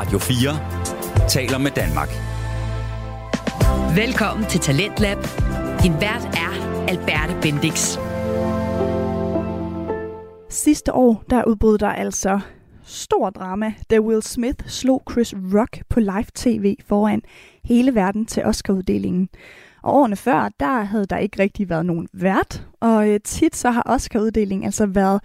Radio 4 taler med Danmark. Velkommen til Talentlab. Din vært er Alberte Bendix. Sidste år, der udbrød der altså stor drama, da Will Smith slog Chris Rock på live tv foran hele verden til Oscar-uddelingen. Og årene før, der havde der ikke rigtig været nogen vært, og øh, tit så har Oscar-uddelingen altså været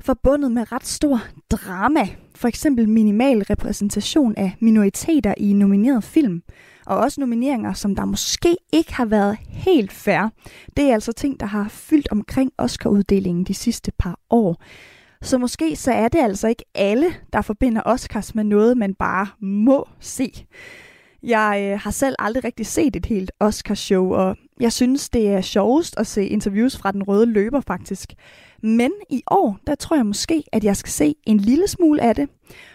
forbundet med ret stor drama. For eksempel minimal repræsentation af minoriteter i nomineret film. Og også nomineringer, som der måske ikke har været helt fair. Det er altså ting, der har fyldt omkring Oscar-uddelingen de sidste par år. Så måske så er det altså ikke alle, der forbinder Oscars med noget, man bare må se. Jeg øh, har selv aldrig rigtig set et helt Oscar-show, og jeg synes, det er sjovest at se interviews fra den røde løber faktisk. Men i år, der tror jeg måske, at jeg skal se en lille smule af det.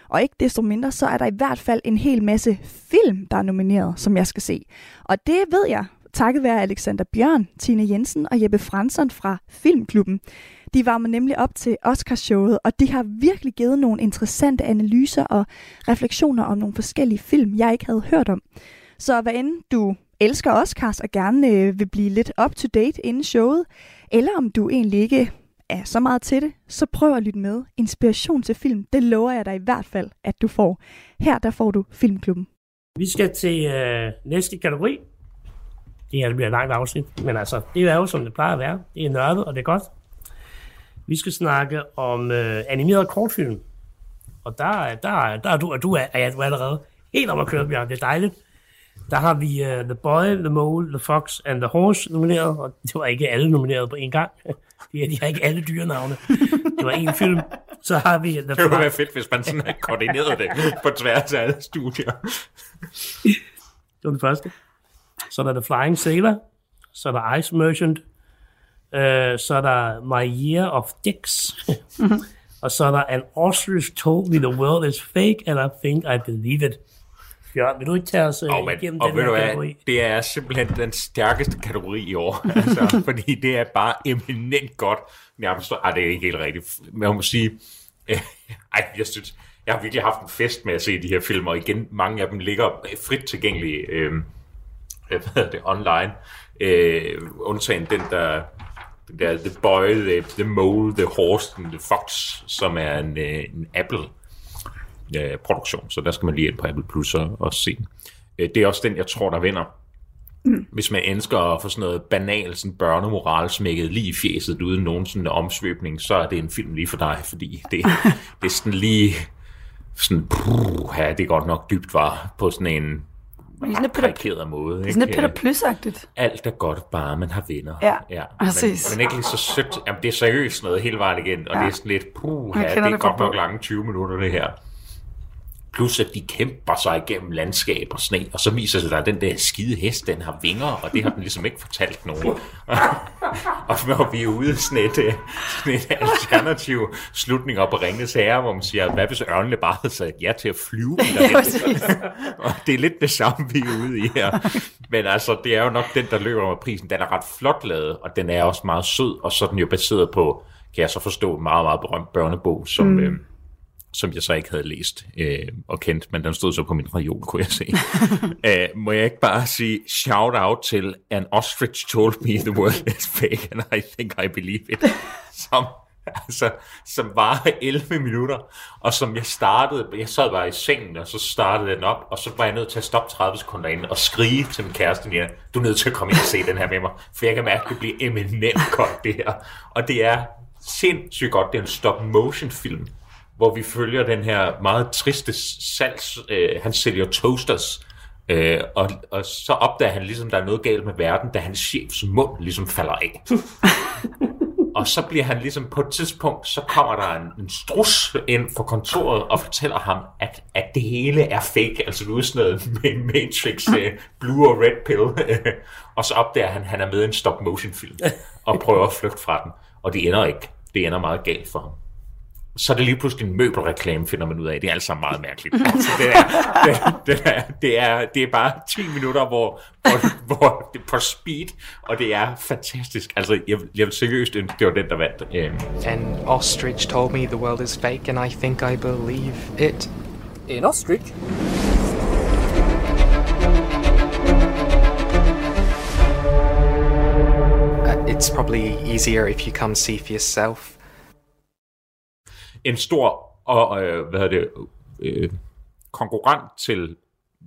Og ikke desto mindre, så er der i hvert fald en hel masse film, der er nomineret, som jeg skal se. Og det ved jeg, takket være Alexander Bjørn, Tine Jensen og Jeppe Fransson fra Filmklubben. De var med nemlig op til Oscarshowet, og de har virkelig givet nogle interessante analyser og refleksioner om nogle forskellige film, jeg ikke havde hørt om. Så hvad end du elsker Oscars og gerne øh, vil blive lidt up-to-date inden showet, eller om du egentlig ikke er så meget til det, så prøv at lytte med. Inspiration til film, det lover jeg dig i hvert fald, at du får. Her der får du Filmklubben. Vi skal til øh, næste kategori. Det her det bliver et langt afsnit, men altså, det er jo som det plejer at være. Det er nørdet, og det er godt. Vi skal snakke om øh, animeret kortfilm. Og der, der, der er du, og du er, ja, du allerede helt om at køre, Bjørn. Det er dejligt. Der har vi uh, The Boy, The Mole, The Fox and The Horse nomineret, og det var ikke alle nomineret på en gang. De, de har ikke alle dyrenavne. Det var en film. Så har vi... The det ville være fedt, hvis man sådan havde koordineret det på tværs af alle studier. det var den første. Så er der The Flying Sailor. Så er der Ice Merchant. Uh, så er der My Year of Dicks. og så er der An Ostrich Told Me The World Is Fake, and I Think I Believe It. Bjørn, vil du ikke tage os oh, men, igennem og den her kategori? Det er simpelthen den stærkeste kategori i år, altså, fordi det er bare eminent godt. Nærmest, ej, det er ikke helt rigtigt. Men jeg må sige, øh, ej, jeg synes, jeg har virkelig haft en fest med at se de her film, og igen, mange af dem ligger frit tilgængelige øh, hvad hedder det, online. Øh, undtagen den, der den der The Boy, The, the Mole, The Horse, The Fox, som er en, øh, en Apple øh, produktion, så der skal man lige ind på Apple Plus og, og se den. Øh, det er også den, jeg tror, der vinder. Mm. Hvis man ønsker at få sådan noget banal sådan børnemoral smækket lige i fjeset uden nogen sådan omsvøbning, så er det en film lige for dig, fordi det, det er sådan lige sådan, puh, ja, det er godt nok dybt var på sådan en sådan karikeret måde. Ikke? Sådan et Peter Plys-agtigt. Alt er godt, bare man har venner. Ja, ja. Men, men ikke lige så sødt. Jamen, det er seriøst noget hele vejen igen, og ja. det er sådan lidt, puh, ja, det er godt nok lange 20 minutter, det her. Plus at de kæmper sig igennem landskab og sne, og så viser sig, at den der skide hest, den har vinger, og det har den ligesom ikke fortalt nogen. og når vi er ude sådan et, sådan et alternativ slutning op på Ringens Herre, hvor man siger, hvad hvis ørnene bare havde sagt ja til at flyve ja, og det er lidt det samme, vi er ude i her. Men altså, det er jo nok den, der løber med prisen. Den er ret flot lavet, og den er også meget sød, og så er den jo baseret på, kan jeg så forstå, en meget, meget berømt børnebog, som... Mm. Øh, som jeg så ikke havde læst øh, og kendt, men den stod så på min reol, kunne jeg se. Æh, må jeg ikke bare sige shout out til An Ostrich Told Me The World Is Fake, and I Think I Believe It, som, altså, som var 11 minutter, og som jeg startede, jeg sad bare i sengen, og så startede den op, og så var jeg nødt til at stoppe 30 sekunder ind og skrive til min kæreste, ja, du er nødt til at komme ind og se den her med mig, for jeg kan mærke, at det bliver eminent godt, det her. Og det er sindssygt godt, det er en stop motion film, hvor vi følger den her meget triste salgs... Øh, han sælger toasters, øh, og, og så opdager han ligesom, der er noget galt med verden, da hans chefs mund ligesom falder af. og så bliver han ligesom på et tidspunkt, så kommer der en, en strus ind for kontoret og fortæller ham, at, at det hele er fake, altså nu er sådan noget med Matrix, uh, blue og red pill, og så opdager han, at han er med i en stop motion film og prøver at flygte fra den, og det ender ikke. Det ender meget galt for ham så er det lige pludselig en møbelreklame, finder man ud af. Det er altså meget mærkeligt. Altså, det, er, det, det, er, det, er, det er bare 10 minutter, hvor, hvor, hvor det er på speed, og det er fantastisk. Altså, jeg, jeg vil seriøst ønske, det var den, der vandt. Um. An ostrich told me the world is fake, and I think I believe it. En ostrich? Uh, it's probably easier if you come see for yourself. En stor og, øh, hvad hedder det, øh, konkurrent til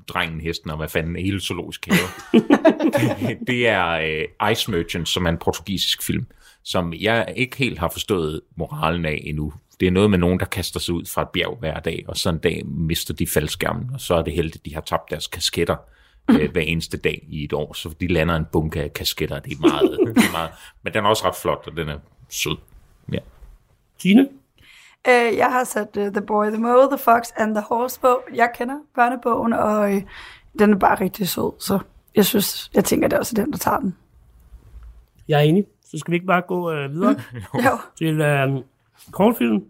drengen, hesten og hvad fanden, hele zoologisk have. det, det er øh, Ice Merchant, som er en portugisisk film, som jeg ikke helt har forstået moralen af endnu. Det er noget med nogen, der kaster sig ud fra et bjerg hver dag, og så en dag mister de faldskærmen, og så er det heldigt, at de har tabt deres kasketter øh, hver eneste dag i et år, så de lander en bunke af kasketter. Det er meget, det er meget men den er også ret flot, og den er sød. Ja. Tine? Øh, jeg har sat uh, The Boy, The Mole, The Fox and The Horse på. Jeg kender børnebogen, og øh, den er bare rigtig sød, så jeg synes, jeg tænker, det er også den, der tager den. Jeg er enig. Så skal vi ikke bare gå øh, videre Jo. til øh, kortfilm.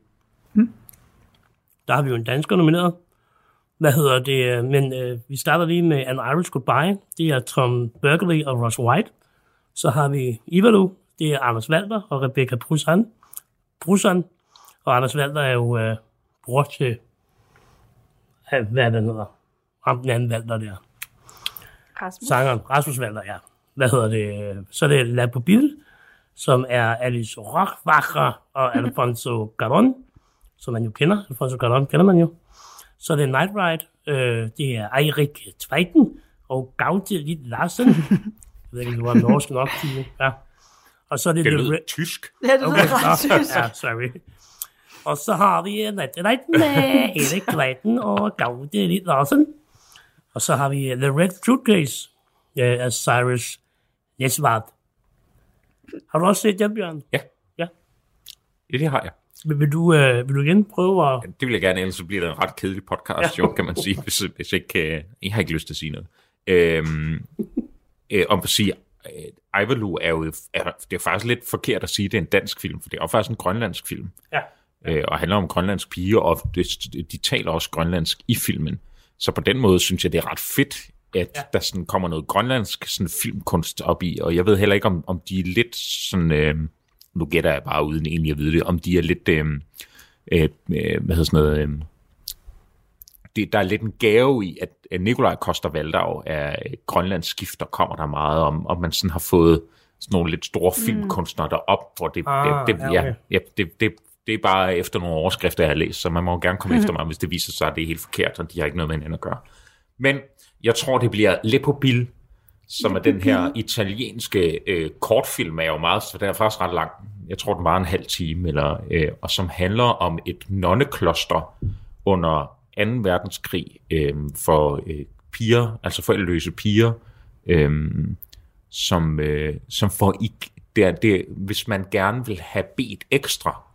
Der har vi jo en dansker nomineret. Hvad hedder det? Men øh, vi starter lige med An Irish Goodbye. Det er Tom Burgley og Ross White. Så har vi Ivalu. Det er Anders Walter og Rebecca Brusan. Brusan. Og Anders Walter er jo øh, bror til... Hvad er det, den hedder? Ham den anden Walter der. Rasmus. Sangeren Rasmus Walter, ja. Hvad hedder det? Så er det La Pupille, som er Alice Rochwacher og Alfonso Garon, som man jo kender. Alfonso Garon kender man jo. Så er det Night Ride. Øh, det er Eirik Tveiten og Litt Larsen. Jeg ved ikke, om det var norsk nok. Tine. Ja. Og så er det, Det Re- tysk. Ja, det Okay, okay, synes ja, sorry. Og så har vi Nette Leiten med Erik Leiten og Gaude Litt Larsen. Og så har vi The Red Suitcase øh, af Cyrus Nesvart. Har du også set den, Bjørn? Ja. Ja. Ja, det har jeg. Vil, vil, du, øh, vil du igen prøve at... Det vil jeg gerne, ellers så bliver det en ret kedelig podcast, jo, kan man sige, hvis, hvis ikke, øh, jeg har ikke lyst til at sige noget. Øhm, øh, om at sige, øh, Ivalu er jo, er, det er faktisk lidt forkert at sige, at det er en dansk film, for det er jo faktisk en grønlandsk film, Ja. Øh, og handler om grønlandsk piger, og det, de taler også grønlandsk i filmen. Så på den måde synes jeg, det er ret fedt, at ja. der sådan kommer noget grønlandsk sådan filmkunst op i, og jeg ved heller ikke, om, om de er lidt sådan, øh, nu gætter jeg bare uden egentlig at vide det, om de er lidt, øh, øh, øh, hvad hedder sådan noget, øh, det, der er lidt en gave i, at, at Nikolaj Koster Valdau er grønlandsk skifter, kommer der meget om, og man sådan har fået sådan nogle lidt store filmkunstnere derop, hvor det, Ah, det, det, ja, okay. ja, det, det, det er bare efter nogle overskrifter, jeg har læst, så man må jo gerne komme efter mig, hvis det viser sig, at det er helt forkert, og de har ikke noget med hinanden at gøre. Men jeg tror, det bliver Lepobil, som er den her italienske øh, kortfilm, er jo meget, så den er faktisk ret lang. Jeg tror, den var en halv time, eller, øh, og som handler om et nonnekloster under 2. verdenskrig øh, for øh, piger, altså forældreløse piger, øh, som, øh, som får i, det er, det, hvis man gerne vil have bedt ekstra,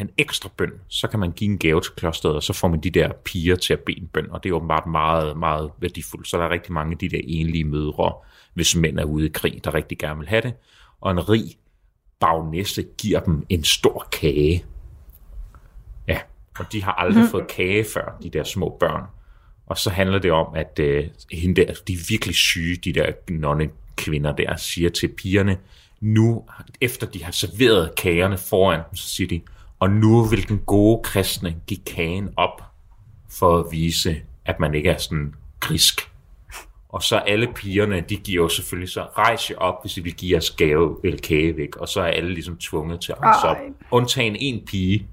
en ekstra bøn, så kan man give en gave til klosteret, og så får man de der piger til at bede en bøn, og det er åbenbart meget, meget værdifuldt. Så der er rigtig mange af de der enlige mødre, hvis mænd er ude i krig, der rigtig gerne vil have det, og en rig bagnæsse giver dem en stor kage. Ja, og de har aldrig fået kage før, de der små børn. Og så handler det om, at øh, hende der, de er virkelig syge, de der nonne kvinder der, siger til pigerne, nu, efter de har serveret kagerne foran dem, så siger de, og nu vil den gode kristne give kagen op, for at vise, at man ikke er sådan grisk. Og så alle pigerne, de giver jo selvfølgelig så, rejs jer op, hvis I vil give jeres gave eller kage væk. Og så er alle ligesom tvunget til at rejse op. Undtagen en pige,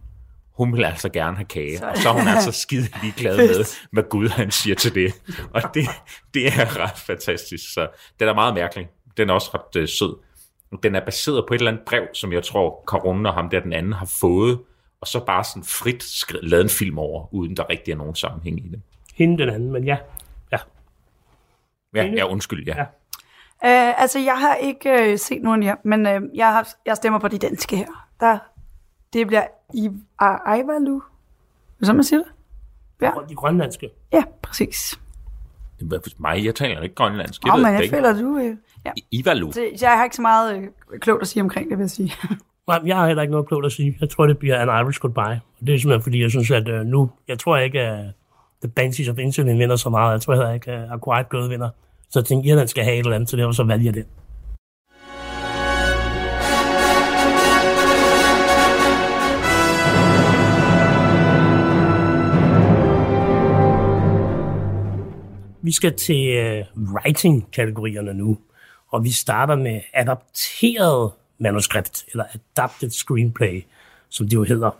hun vil altså gerne have kage. Og så er hun altså skide ligeglad med, hvad Gud han siger til det. Og det, det er ret fantastisk. Så den er meget mærkelig. Den er også ret øh, sød. Den er baseret på et eller andet brev, som jeg tror, Karun og ham der den anden har fået. Og så bare sådan frit skrevet, lavet en film over, uden der rigtig er nogen sammenhæng i det. Hende den anden, men ja. ja. Ja, ja undskyld, ja. Ja. Øh, altså, jeg har ikke øh, set nogen her, men øh, jeg, har, jeg stemmer på de danske her. Der, det bliver i Ivalu. Det sådan, man siger det? Ja, Og de grønlandske. ja præcis. Hvad for Mig, jeg taler ikke grønlandsk. Jeg Åh, ved men jeg føler, du... Øh, ja. Ivalu. Så jeg har ikke så meget øh, klogt at sige omkring det, vil jeg sige. Nej, jeg har heller ikke noget klogt at sige. Jeg tror, det bliver An Irish Goodbye. Og det er simpelthen, fordi jeg synes, at uh, nu... Jeg tror ikke, at uh, The Banshees of Insulin vinder så meget. Jeg tror heller ikke, at uh, A Quiet Girl vinder. Så jeg tænkte, Irland skal have et eller andet, så derfor så valgte jeg det. Vi skal til uh, writing-kategorierne nu, og vi starter med adapteret manuskript, eller adapted screenplay, som det jo hedder.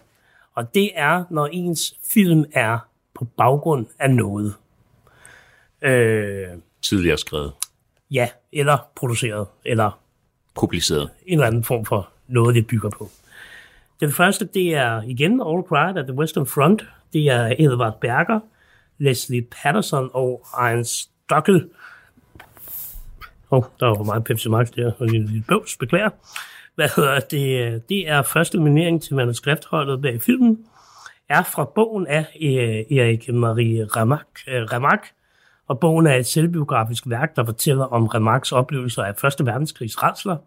Og det er, når ens film er på baggrund af noget. Øh, Tidligere skrevet. Ja, eller produceret, eller publiceret. En eller anden form for noget, det bygger på. Den første, det er igen All Quiet at the Western Front. Det er Edward Berger, Leslie Patterson og Ian Stockel. Åh, oh, der var meget Pepsi Max der, og en lille bøvs, beklager. Hvad hedder det? Det er første nominering til manuskriptholdet bag filmen. Er fra bogen af øh, Erik Marie Ramak, øh, Ramak og bogen er et selvbiografisk værk, der fortæller om Remaks oplevelser af Første Verdenskrigs retsler,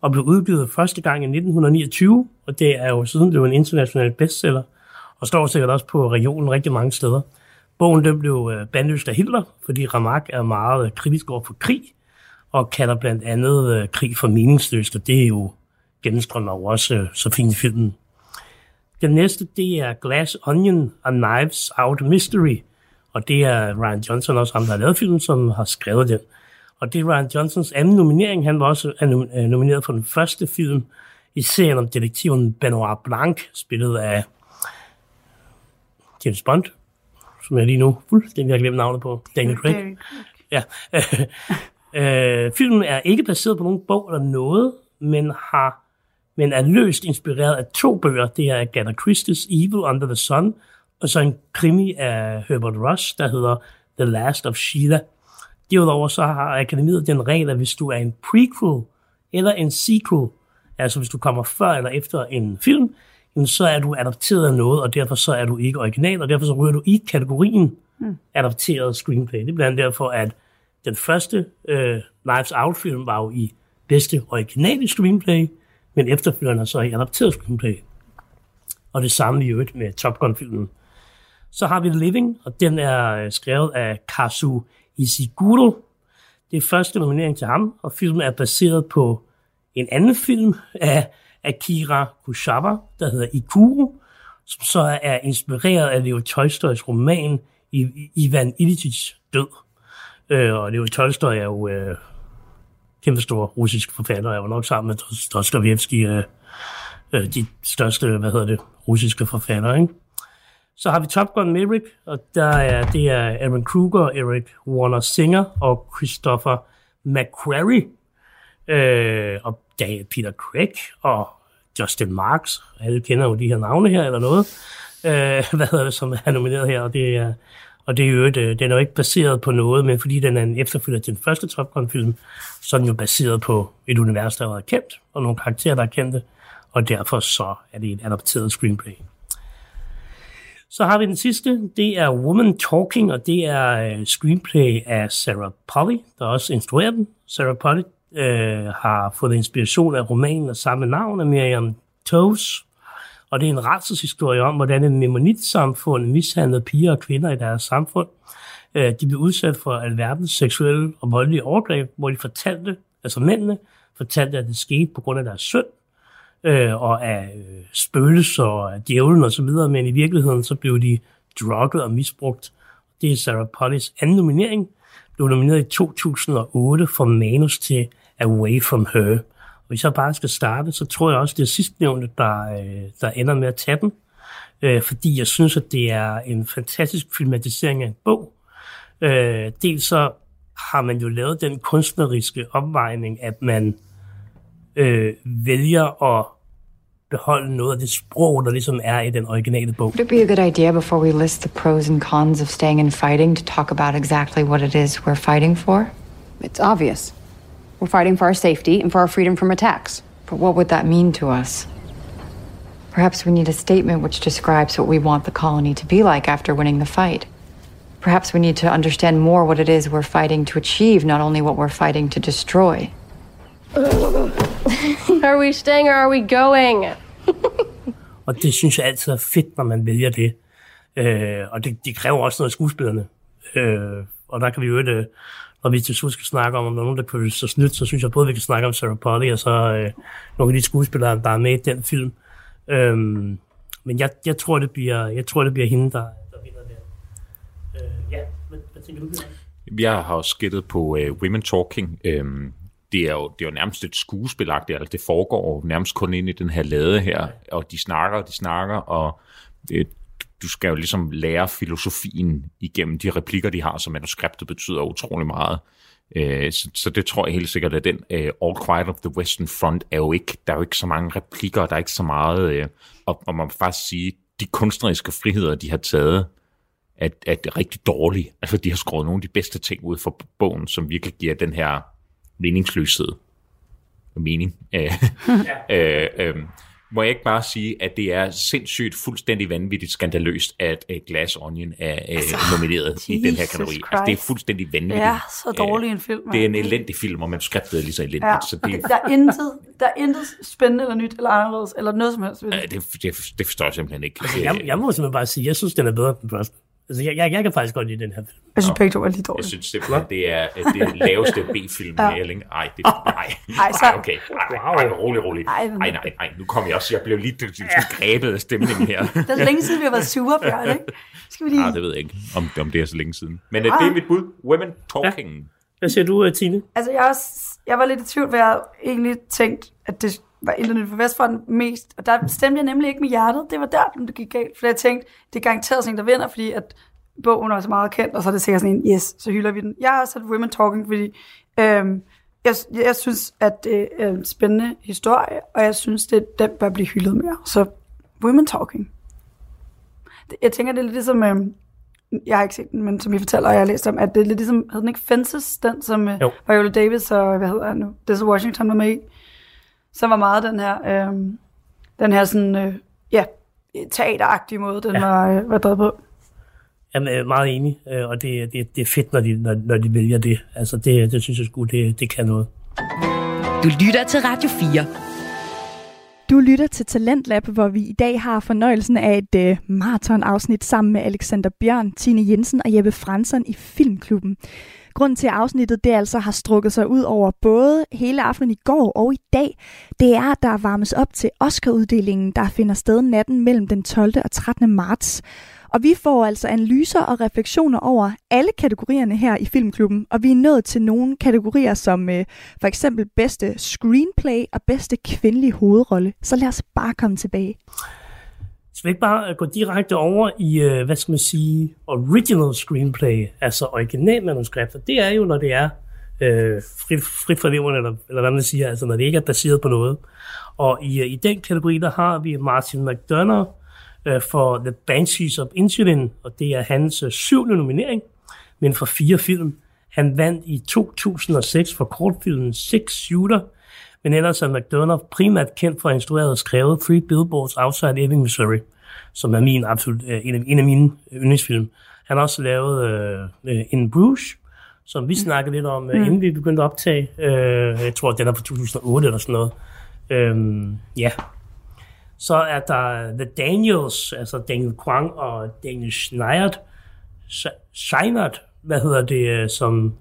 og blev udgivet første gang i 1929, og det er jo siden blevet en international bestseller, og står sikkert også på regionen rigtig mange steder. Bogen den blev øh, bandlyst af Hitler, fordi Remark er meget kritisk over for krig, og kalder blandt andet øh, krig for meningsløst, og det er jo gennemstrømmer jo også så fint i filmen. Den næste, det er Glass Onion, A Knives Out Mystery, og det er Ryan Johnson også, ham der har lavet filmen, som har skrevet den. Og det er Ryan Johnsons anden nominering. Han var også øh, nomineret for den første film i serien om detektiven Benoit Blanc, spillet af James Bond, som jeg lige nu fuldstændig har glemt navnet på. Daniel Craig. Ja. øh, filmen er ikke baseret på nogen bog eller noget, men har men er løst inspireret af to bøger. Det er Agatha Christie's Evil Under the Sun, og så en krimi af Herbert Ross, der hedder The Last of Sheila. Derudover så har akademiet den regel, at hvis du er en prequel eller en sequel, altså hvis du kommer før eller efter en film, så er du adapteret af noget, og derfor så er du ikke original, og derfor så ryger du i kategorien mm. adapteret screenplay. Det er blandt andet derfor, at den første øh, Knives Out-film var jo i bedste originale screenplay, men efterfølgende så i adapteret screenplay. Og det samme i øvrigt med Top Gun-filmen. Så har vi Living, og den er øh, skrevet af Kazu Ishiguro. Det er første nominering til ham, og filmen er baseret på en anden film af Akira Kurosawa, der hedder Ikuru, som så er inspireret af Leo Tolstoys roman Ivan Illich's død. Øh, og Leo Tolstoy er jo øh, kæmpestor russisk forfatter, jeg var nok sammen med Dostoyevsky, øh, øh, de største, hvad hedder det, russiske forfattere, ikke? Så har vi Top Gun Maverick, og der er, det er Aaron Kruger, Eric Warner Singer og Christopher McQuarrie. Øh, og der er Peter Craig og Justin Marks. Alle kender jo de her navne her eller noget. Øh, hvad hedder det, som er nomineret her, og det er, og det er jo øh, den er jo ikke baseret på noget, men fordi den er en efterfølger til den første Top Gun-film, så er den jo baseret på et univers, der var kendt, og nogle karakterer, der er kendte, og derfor så er det et adopteret screenplay. Så har vi den sidste, det er Woman Talking, og det er øh, screenplay af Sarah Polly, der også instruerer den. Sarah Polly øh, har fået inspiration af romanen af samme navn af Miriam Toews, og det er en retshistorie om, hvordan en memonitsamfund mishandlede piger og kvinder i deres samfund. Øh, de blev udsat for alverdens seksuelle og voldelige overgreb, hvor de fortalte, altså mændene, fortalte, at det skete på grund af deres synd, øh, og af øh, spøgelser og af djævlen osv., men i virkeligheden så blev de drugget og misbrugt. Det er Sarah Pollys anden nominering. Blev nomineret i 2008 for manus til Away From Her. Hvis jeg bare skal starte, så tror jeg også, det er sidstnævnte, der, øh, der ender med at tage den. Øh, fordi jeg synes, at det er en fantastisk filmatisering af en bog. Øh, dels så har man jo lavet den kunstneriske opvejning, at man øh, vælger at beholde noget af det sprog, der ligesom er i den originale bog. Would it be a good idea before we list the pros and cons of staying and fighting to talk about exactly what it is we're fighting for? It's obvious. We're fighting for our safety and for our freedom from attacks. But what would that mean to us? Perhaps we need a statement which describes what we want the colony to be like after winning the fight. Perhaps we need to understand more what it is we're fighting to achieve, not only what we're fighting to destroy. are we staying or are we going? og det synes jeg altid er fedt, når man vælger det. Øh, og det, det kræver også noget af skuespillerne. Øh, og der kan vi jo øh, Og vi til slut skal snakke om, om der er nogen, der kan så snydt, så synes jeg både, vi kan snakke om Sarah Polly, og så øh, nogle af de skuespillere, der er med i den film. Øhm, men jeg, jeg, tror, det bliver, jeg tror, det bliver hende, der, der vinder det. Øh, ja, hvad, hvad tænker du, Jeg har også skættet på øh, Women Talking. Øhm, det er, jo, det er jo nærmest et skuespilagtigt, altså det foregår nærmest kun ind i den her lade her, og de snakker, og de snakker, og det, du skal jo ligesom lære filosofien igennem de replikker, de har, så manuskriptet betyder utrolig meget. Øh, så, så det tror jeg helt sikkert, at den uh, All Quiet of the Western Front er jo ikke, der er jo ikke så mange replikker, der er ikke så meget, uh, og, og man må faktisk sige, de kunstneriske friheder, de har taget, er, er rigtig dårlige. Altså, de har skrevet nogle af de bedste ting ud for bogen, som virkelig giver den her meningsløshed mening. ja. øh, øh, må jeg ikke bare sige, at det er sindssygt fuldstændig vanvittigt skandaløst, at uh, Glass Onion er uh, altså, nomineret Jesus i den her kategori. Altså, det er fuldstændig vanvittigt. Ja, så dårlig en film. Det er en elendig film, og manuskriptet er lige så elendigt. Ja, så det, der, er intet, der er intet spændende eller nyt eller anderledes, eller noget som helst. Ja, det, det, det forstår jeg simpelthen ikke. Altså, jeg, jeg må simpelthen bare sige, jeg synes, den er bedre end den første. Altså, jeg, jeg, jeg kan faktisk godt lide den her film. Jeg synes begge to er lige dårlige. Jeg synes simpelthen, det er det laveste B-film ja. med Erling. Ej, det, nej. Ej, så... Ej, okay. Ej, ej, rolig, rolig. Ej, nej, nej, nej. Nu kommer jeg også. Jeg blev lige grebet af stemningen her. det er længe siden, vi har været sure, Bjørn, ikke? Skal vi lige... Nej, det ved jeg ikke, om, om det er så længe siden. Men uh, det er mit bud. Women Talking. Ja. Hvad siger du, øh, Tine? Altså, jeg, også, jeg var lidt i tvivl, hvad jeg egentlig tænkt, at det var Internet for Vestfront mest. Og der stemte jeg nemlig ikke med hjertet. Det var der, det gik galt. For jeg tænkte, det er garanteret sådan der vinder, fordi at bogen er så meget kendt, og så er det sikkert sådan en, yes, så hylder vi den. Jeg har sat Women Talking, fordi øhm, jeg, jeg synes, at det er en spændende historie, og jeg synes, det den bør blive hyldet mere. Så Women Talking. Jeg tænker, det er lidt ligesom, øhm, jeg har ikke set den, men som I fortæller, og jeg har læst om, at det er lidt ligesom, hed den ikke Fences, den som øh, Viola Davis og, hvad hedder han nu, Denzel Washington var med i, som var meget den her, øhm, den her sådan, øh, ja, teateragtige måde, den ja. var, øh, var drevet på. Jeg er meget enig, øh, og det, det, det er fedt, når de, når, når de vælger det. Altså, det, det synes jeg sgu, det, det kan noget. Du lytter til Radio 4. Du lytter til Talentlab, hvor vi i dag har fornøjelsen af et uh, maratonafsnit sammen med Alexander Bjørn, Tine Jensen og Jeppe Fransson i Filmklubben. Grunden til, at afsnittet det altså har strukket sig ud over både hele aftenen i går og i dag, det er, at der varmes op til Oscar-uddelingen, der finder sted natten mellem den 12. og 13. marts. Og vi får altså analyser og refleksioner over alle kategorierne her i Filmklubben, og vi er nået til nogle kategorier som øh, for eksempel bedste screenplay og bedste kvindelige hovedrolle. Så lad os bare komme tilbage. Skal vi ikke bare øh, gå direkte over i, øh, hvad skal man sige, original screenplay, altså originalmanuskripter? Det er jo, når det er øh, frit, fri fra leveren, eller, eller hvad man siger, altså når det ikke er baseret på noget. Og i, øh, i den kategori, der har vi Martin McDonough, øh, for The Banshees of Insulin, og det er hans øh, syvende nominering, men for fire film. Han vandt i 2006 for kortfilmen Six Shooter, men ellers er McDonough primært kendt for at instruere og skrevet Three Billboards Outside Ebbing, Missouri, som er min absolut, øh, en, af, en af mine yndlingsfilm. Han har også lavet øh, øh In Bruges, som vi snakkede lidt om, øh, mm. inden vi begyndte at optage. Øh, jeg tror, den er fra 2008 eller sådan noget. Øh, ja, så er der The Daniels, altså Daniel Kwang og Daniel Schneider, Scheinert, hvad hedder det, øh, som,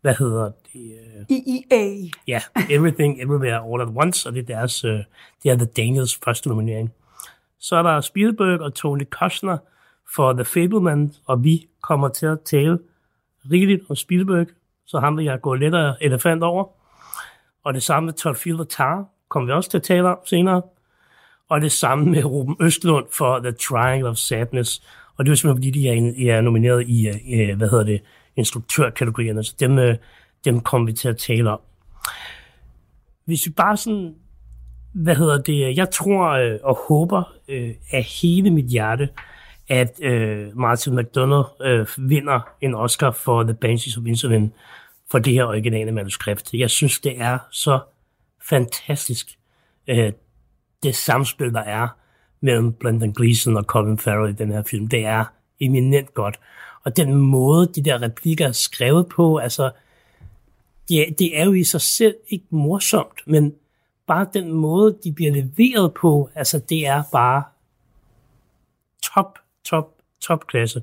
hvad hedder det? EEA. Ja, Everything Everywhere All at Once, og det er deres, øh, det er The Daniels første nominering. Så er der Spielberg og Tony Kushner for The Fableman, og vi kommer til at tale rigeligt om Spielberg, så ham vil jeg gå lettere elefant over. Og det samme med Todd Field og Tar kommer vi også til at tale om senere og det samme med Ruben Østlund for The Triangle of Sadness. Og det er simpelthen, fordi de er, er nomineret i, i, hvad hedder det, instruktørkategorierne, så dem, øh, dem kommer vi til at tale om. Hvis vi bare sådan, hvad hedder det, jeg tror øh, og håber øh, af hele mit hjerte, at øh, Martin McDonough øh, vinder en Oscar for The Banshees of Inisherin for det her originale manuskript. Jeg synes, det er så fantastisk øh, det samspil, der er mellem Brendan Gleeson og Colin Farrell i den her film, det er eminent godt. Og den måde, de der replikker er skrevet på, altså, det, det er jo i sig selv ikke morsomt, men bare den måde, de bliver leveret på, altså, det er bare top, top, top klasse.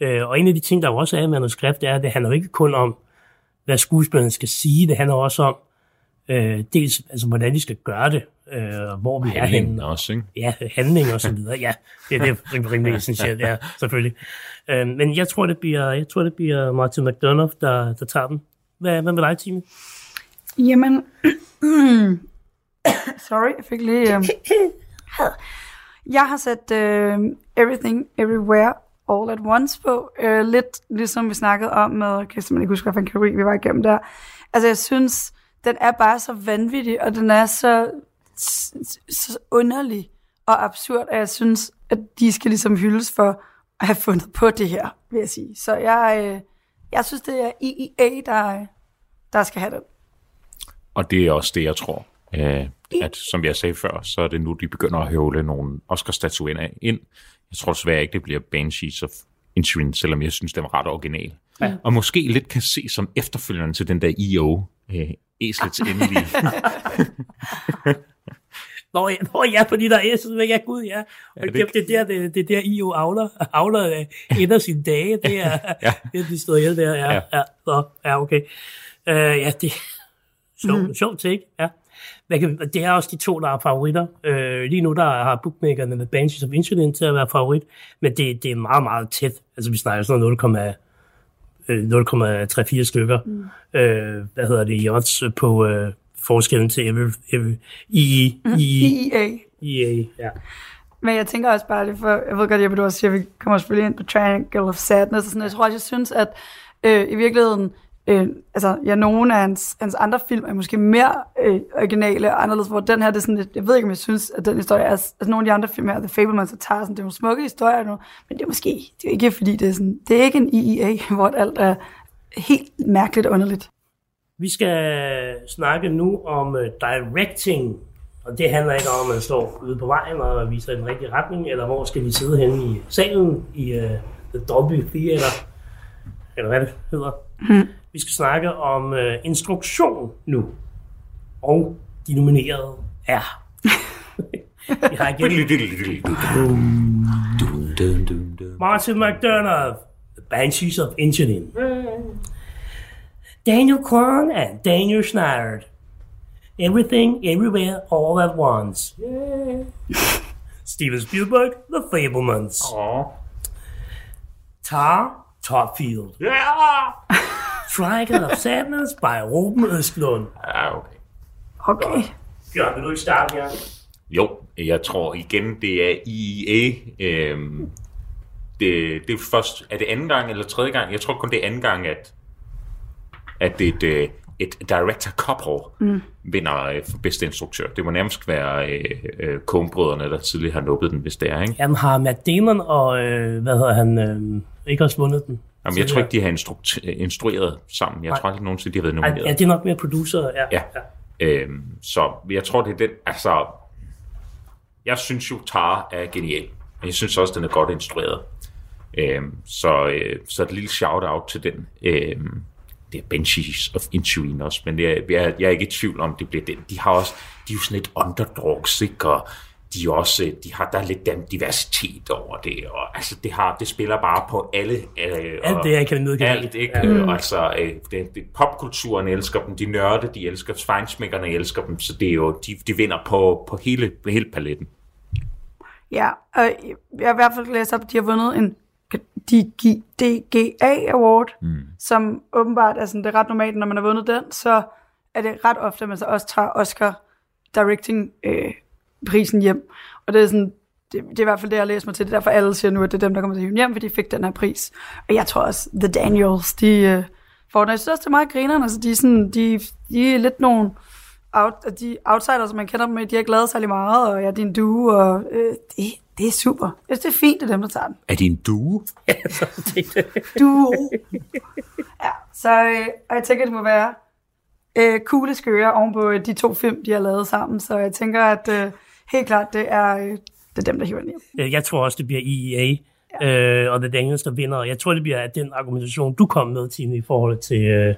Øh, og en af de ting, der også er i manuskript, er, at det handler ikke kun om, hvad skuespilleren skal sige, det handler også om, øh, dels altså, hvordan de skal gøre det. øh, hvor vi handling er henne. også, ikke? Ja, handling og så videre. Ja, det, det er rimelig essentielt, ja, selvfølgelig. Øh, men jeg tror, det bliver, jeg tror, det bliver Martin McDonough, der, der tager den. Hvad, hvad med dig, Tine? Jamen, sorry, jeg fik lige... Øh... Jeg har sat øh, Everything, Everywhere, All at Once på. Øh, lidt ligesom vi snakkede om med, kan jeg simpelthen ikke huske, hvilken kategori vi var igennem der. Altså, jeg synes, den er bare så vanvittig, og den er så, så underlig og absurd, at jeg synes, at de skal ligesom hyldes for at have fundet på det her, vil jeg sige. Så jeg, øh, jeg synes, det er IEA, der, der skal have den. Og det er også det, jeg tror. Øh, at som jeg sagde før, så er det nu, de begynder at høvle nogle Oscar-statuetter ind. Jeg tror desværre ikke, det bliver Banshees of Inisherin, selvom jeg synes, det var ret original. Ja. Og måske lidt kan se som efterfølgeren til den der EO, øh, Æslets endelige. Nå, ja, nå ja, fordi der er æslet, ja gud, ja. Og ja, det, det, der, det, det der IO avler, avler et af sine dage, det er, ja. det, er de stod ihjel der, ja, ja. ja, så, ja okay. Uh, ja, det sjovt, mm. sjovt take, ja. Kan, det er også de to, der er favoritter. Uh, lige nu der har bookmakerne med Banshees of Insulin til at være favorit, men det, det er meget, meget tæt. Altså vi snakker sådan noget 0,3-4 stykker. Mm. Uh, hvad hedder det i odds på, uh, forskellen til every, every, EE, EEA. EA, ja. Men jeg tænker også bare lige for, jeg ved godt, at du også siger, at vi kommer selvfølgelig ind på Triangle of Sadness og sådan Jeg tror også, jeg synes, at øh, i virkeligheden, øh, altså, ja, nogle af hans, hans andre film er måske mere øh, originale og anderledes, hvor den her, det er sådan jeg ved ikke, om jeg synes, at den historie er, altså nogle af de andre film her, The Fablemans og Tarzan, det er nogle smukke historier nu, men det er måske, det er ikke fordi, det er sådan, det er ikke en EEA, hvor alt er helt mærkeligt underligt. Vi skal snakke nu om uh, directing, og det handler ikke om, at man står ude på vejen og viser den rigtige retning, eller hvor skal vi sidde henne i salen i uh, The Dolby Theater, eller hvad det hedder. Mm. Vi skal snakke om uh, instruktion nu, og de nominerede er... Vi har igen... Martin McDonough, The Banshees of Inisherin. Daniel Kwan and Daniel Schneider. Everything, everywhere, all at once. Steven Spielberg, The Fablemans. Aww. Tar, Topfield. Yeah! Triangle of Sadness by Ruben Østlund. Ja, okay. Okay. Bjørn, vil du ikke starte, Bjørn? Jo, jeg tror igen, det er IEA. Øhm, det, det er først, er det anden gang eller tredje gang? Jeg tror kun det er anden gang, at at et, øh, et director couple mm. vinder øh, for bedste instruktør. Det må nærmest være øh, øh, Coen-brødrene, der tidligere har nubbet den, hvis det er, ikke? Jamen har Matt Damon og, øh, hvad hedder han, øh, ikke også vundet den? Jamen, jeg tror ikke, de har instru- instrueret sammen. Jeg Nej. tror aldrig nogensinde, de har været nomineret. Ja, det er nok mere producer, ja. ja. ja. Øhm, så jeg tror, det er den, altså, jeg synes jo, Tara er genial. Og jeg synes også, den er godt instrueret. Øhm, så, øh, så et lille shout-out til den. Øhm, det er Banshees of Intuin også, men jeg, jeg, jeg er ikke i tvivl om, det bliver den. De har også, de er jo sådan lidt underdogs, ikke? Og de er også, de har, der er lidt den diversitet over det, og altså det har, det spiller bare på alle. Øh, alt det, jeg kan nødgive. Alt, ikke? Ja. Øh, altså, øh, det, det, popkulturen elsker dem, de nørde, de elsker, fejnsmækkerne elsker dem, så det er jo, de, de vinder på, på hele, hele paletten. Ja, og jeg har i hvert fald læst op, at de har vundet en DGA Award, mm. som åbenbart er sådan, det er ret normalt, når man har vundet den, så er det ret ofte, at man så også tager Oscar Directing øh, prisen hjem. Og det er sådan, det, det er i hvert fald det, jeg læser mig til. Det er derfor, alle siger nu, at det er dem, der kommer til at hjem, fordi de fik den her pris. Og jeg tror også, The Daniels, de øh, får den. Jeg synes også, det er meget grinerne. Altså, de, er sådan, de, de er lidt nogle out, de outsiders, som man kender dem med. De har ikke lavet særlig meget, og jeg er din due, og øh, det, det er super. Jeg synes, det er fint, at dem, der tager den. Er det en due? Ja, Due. Ja, så øh, og jeg tænker, det må være øh, kugle skøre oven på de to film, de har lavet sammen. Så jeg tænker, at øh, helt klart, det er, øh, det er dem, der hiver den hjem. Jeg tror også, det bliver EEA, ja. øh, og er Daniels, der vinder. Jeg tror, det bliver at den argumentation, du kom med, Tine, i forhold til, øh,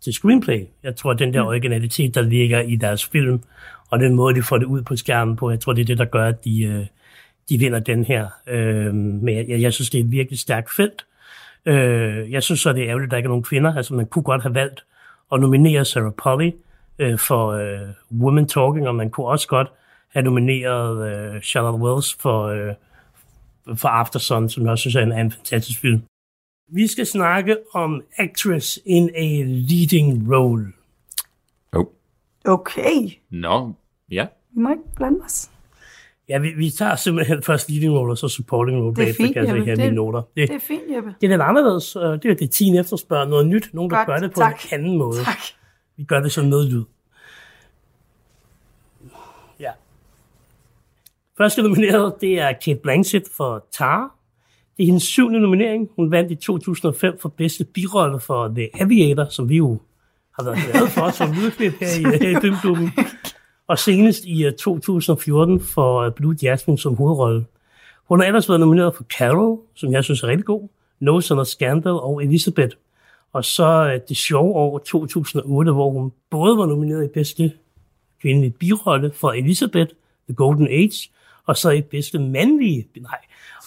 til screenplay. Jeg tror, at den der mm. originalitet, der ligger i deres film, og den måde, de får det ud på skærmen på, jeg tror, det er det, der gør, at de... Øh, de vinder den her. Øh, men jeg, jeg synes, det er et virkelig stærkt felt. Øh, jeg synes så, det er ærgerligt, at der ikke er nogen kvinder. Altså, man kunne godt have valgt at nominere Sarah Polly øh, for øh, Women Talking, og man kunne også godt have nomineret øh, Charlotte Wells for, øh, for Aftersun, som jeg også synes er en, en fantastisk film. Vi skal snakke om Actress in a Leading Role. Oh. Okay. Nå, no. ja. Vi må ikke blande os. Ja, vi, vi tager simpelthen først leading role, og så supporting role. Det er fint, kan have Det, mine noter. Det, det er fint, Jeppe. det er lidt anderledes. øh, Det er det 10 efterspørger noget nyt. Nogen, der Godt, gør det på tak. en anden måde. Tak. Vi gør det som noget lyd. Ja. Første nomineret, det er Kate Blanchett for Tar. Det er hendes syvende nominering. Hun vandt i 2005 for bedste birolle for The Aviator, som vi jo har været glade for som lydklip her i, i Filmklubben. Og senest i øh, 2014 for øh, Blue Jasmine som hovedrolle. Hun har ellers været nomineret for Carol, som jeg synes er rigtig god, No Son of Scandal og Elizabeth. Og så det sjove år 2008, hvor hun både var nomineret i bedste kvindelige birolle for Elizabeth, The Golden Age, og så i bedste mandlige, nej,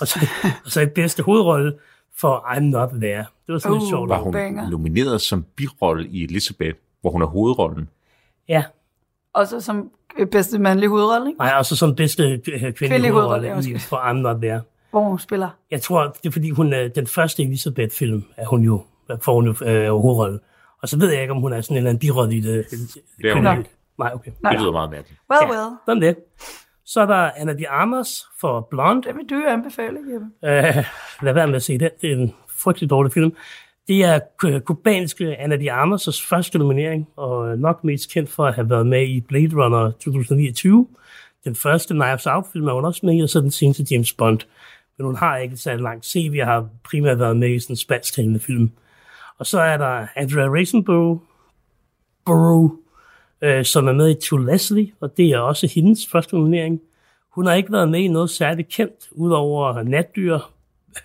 og så, og så i bedste hovedrolle for I'm Not There. Det var sådan lidt Uh. sjovt. Var hun Banger. nomineret som birolle i Elizabeth, hvor hun er hovedrollen? Ja, Og så som øh, bedste mandlige hovedrolle, ikke? nej, og så som bedste øh, kvindelige hovedrolle, hovedrolle ja, i, for I'm Not There. Hvor hun spiller. Jeg tror, det er fordi, hun er den første Elizabeth-film, er hun jo, får hun jo øh, hovedrolle. Og så ved jeg ikke, om hun er sådan en eller anden birolle i det. Det er hun ikke. Nej, okay. Det lyder meget mærkeligt. Well, Ja. well. Sådan det. Så er der Anna de Armas for Blonde. Det vil du anbefale, Jeppe. Øh, lad være med at se den. Det er en frygtelig dårlig film. Det er ku- kubanske Anna de Armas' første nominering, og nok mest kendt for at have været med i Blade Runner 2029. Den første Knives Out-film er hun også med i, og så den seneste James Bond. Men hun har ikke særlig langt CV, og har primært været med i sådan en spansktalende film. Og så er der Andrea Risenborough, Borough, øh, som er med i To Leslie, og det er også hendes første nominering. Hun har ikke været med i noget særligt kendt, udover Natdyr,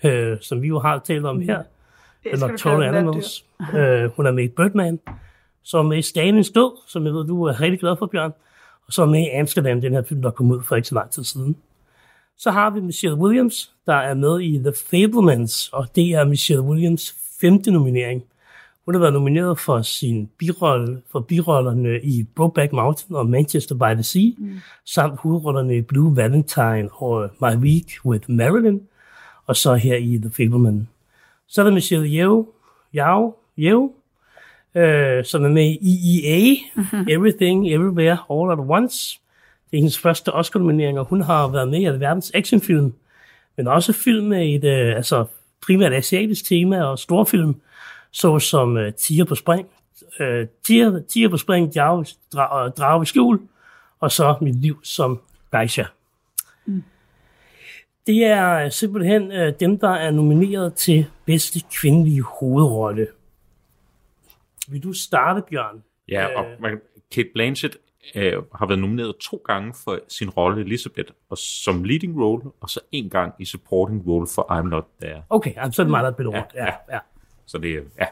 øh, som vi jo har talt om her. Det skal du Nocturnal kalde Animals. øh, hun er med i Birdman, så er med i Stalins Død, som jeg ved, du er rigtig glad for, Bjørn. Og så er med i Amsterdam, den her film, der kom ud for ikke så lang tid siden. Så har vi Michelle Williams, der er med i The Fablemans, og det er Michelle Williams femte nominering. Hun har været nomineret for sin birolle, for birollerne i Brokeback Mountain og Manchester by the Sea, mm. samt hovedrollerne i Blue Valentine og My Week with Marilyn, og så her i The Fableman. Så er der Michelle Yeoh, Yao, Yeoh, øh, som er med i EEA, Everything, Everywhere, All at Once. Det er hendes første Oscar-nominering, og hun har været med i alverdens actionfilm, men også film med et øh, altså, primært asiatisk tema og storfilm, såsom øh, Tiger på spring, øh, Tiger, Tiger på spring, Drage, Drage, Drage skjul, og så Mit liv som Geisha. Det er simpelthen øh, dem, der er nomineret til bedste kvindelige hovedrolle. Vil du starte, Bjørn? Ja, og man, Kate Blanchett øh, har været nomineret to gange for sin rolle Elizabeth, og som leading role, og så en gang i supporting role for I'm Not There. Okay, så er det mig, der er Ja, ja, ja. Ja. Så det er, ja,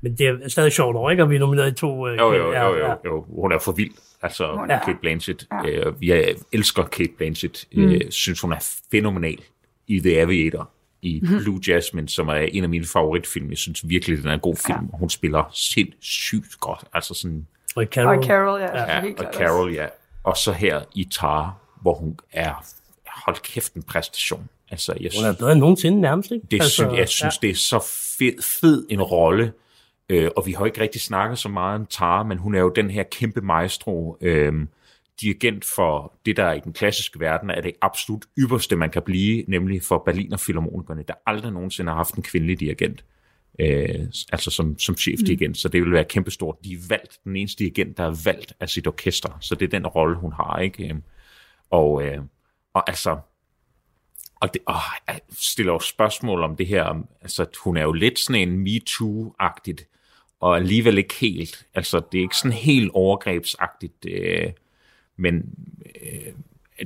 Men det er stadig sjovt over, ikke? At vi er nomineret i to... Øh, jo, jo, ja, jo, ja. jo, jo, hun er for vild. Altså, Hun ja. er- Kate Blanchett. Øh, jeg elsker Kate Blanchett. Mm. Øh, synes, hun er fænomenal i The Aviator, i Mhm. Blue Jasmine, som er en af mine favoritfilm. Jeg synes virkelig, den er en god film. Ja. Hun spiller sindssygt godt. Altså sådan, Og Carol. Og Carol, ja. ja, helt og Carol, ja. Og så her i Tar, hvor hun er, hold kæft en præstation. Altså, jeg Hun er bedre end nogensinde nærmest, ikke? det altså, synes, jeg synes, ja. det er så fed, fed en rolle, øh, og vi har ikke rigtig snakket så meget om Tara, men hun er jo den her kæmpe maestro, øh, dirigent for det, der i den klassiske verden er det absolut ypperste, man kan blive, nemlig for Berliner Philharmonikerne, der aldrig nogensinde har haft en kvindelig dirigent, øh, altså som, som chefdirigent, mm. så det vil være kæmpestort. De er valgt, den eneste dirigent, der er valgt af sit orkester, så det er den rolle, hun har, ikke? Og, øh, og altså, og det åh, jeg stiller jo spørgsmål om det her, altså hun er jo lidt sådan en MeToo-agtigt, og alligevel ikke helt, altså det er ikke sådan helt overgrebsagtigt, øh, men øh,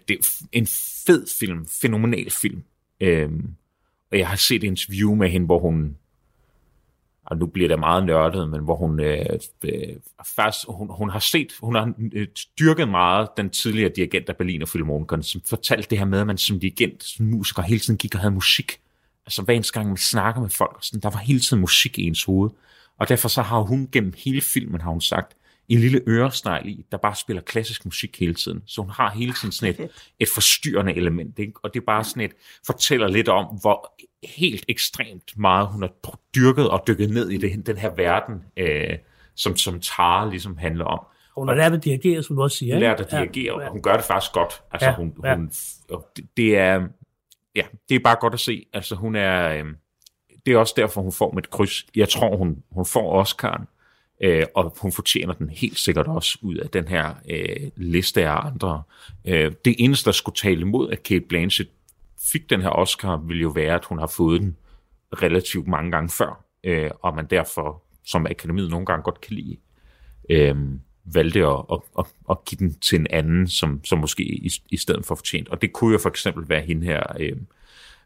det er en fed film, fænomenal film, øh, og jeg har set et interview med hende, hvor hun, og nu bliver det meget nørdet, men hvor hun øh, øh, først, hun, hun har set, hun har øh, dyrket meget den tidligere dirigent af Berlin og Philharmonikerne, som fortalte det her med, at man som dirigent, som musiker, hele tiden gik og havde musik. Altså hver eneste gang man snakker med folk, sådan, der var hele tiden musik i ens hoved. Og derfor så har hun gennem hele filmen, har hun sagt, en lille øresnegl i, der bare spiller klassisk musik hele tiden. Så hun har hele tiden sådan et, et forstyrrende element. Ikke? Og det er bare sådan et, fortæller lidt om, hvor helt ekstremt meget hun har dyrket og dykket ned i det, den her verden, øh, som, som Tara ligesom handler om. Hun har lært at dirigere, som du også siger. Lært at dirigere, ja. og hun gør det faktisk godt. Altså, ja, hun, ja. hun, det, er, ja, det er bare godt at se. Altså, hun er, øh, det er også derfor, hun får med et kryds. Jeg tror, hun, hun får Oscar'en, øh, og hun fortjener den helt sikkert også ud af den her øh, liste af andre. Øh, det eneste, der skulle tale imod, at Kate Blanchett fik den her Oscar, ville jo være, at hun har fået den relativt mange gange før, øh, og man derfor, som akademiet nogle gange godt kan lide, øh, valgte at, at, at, at give den til en anden, som, som måske i, i stedet for fortjent. Og det kunne jo for eksempel være hende her, øh,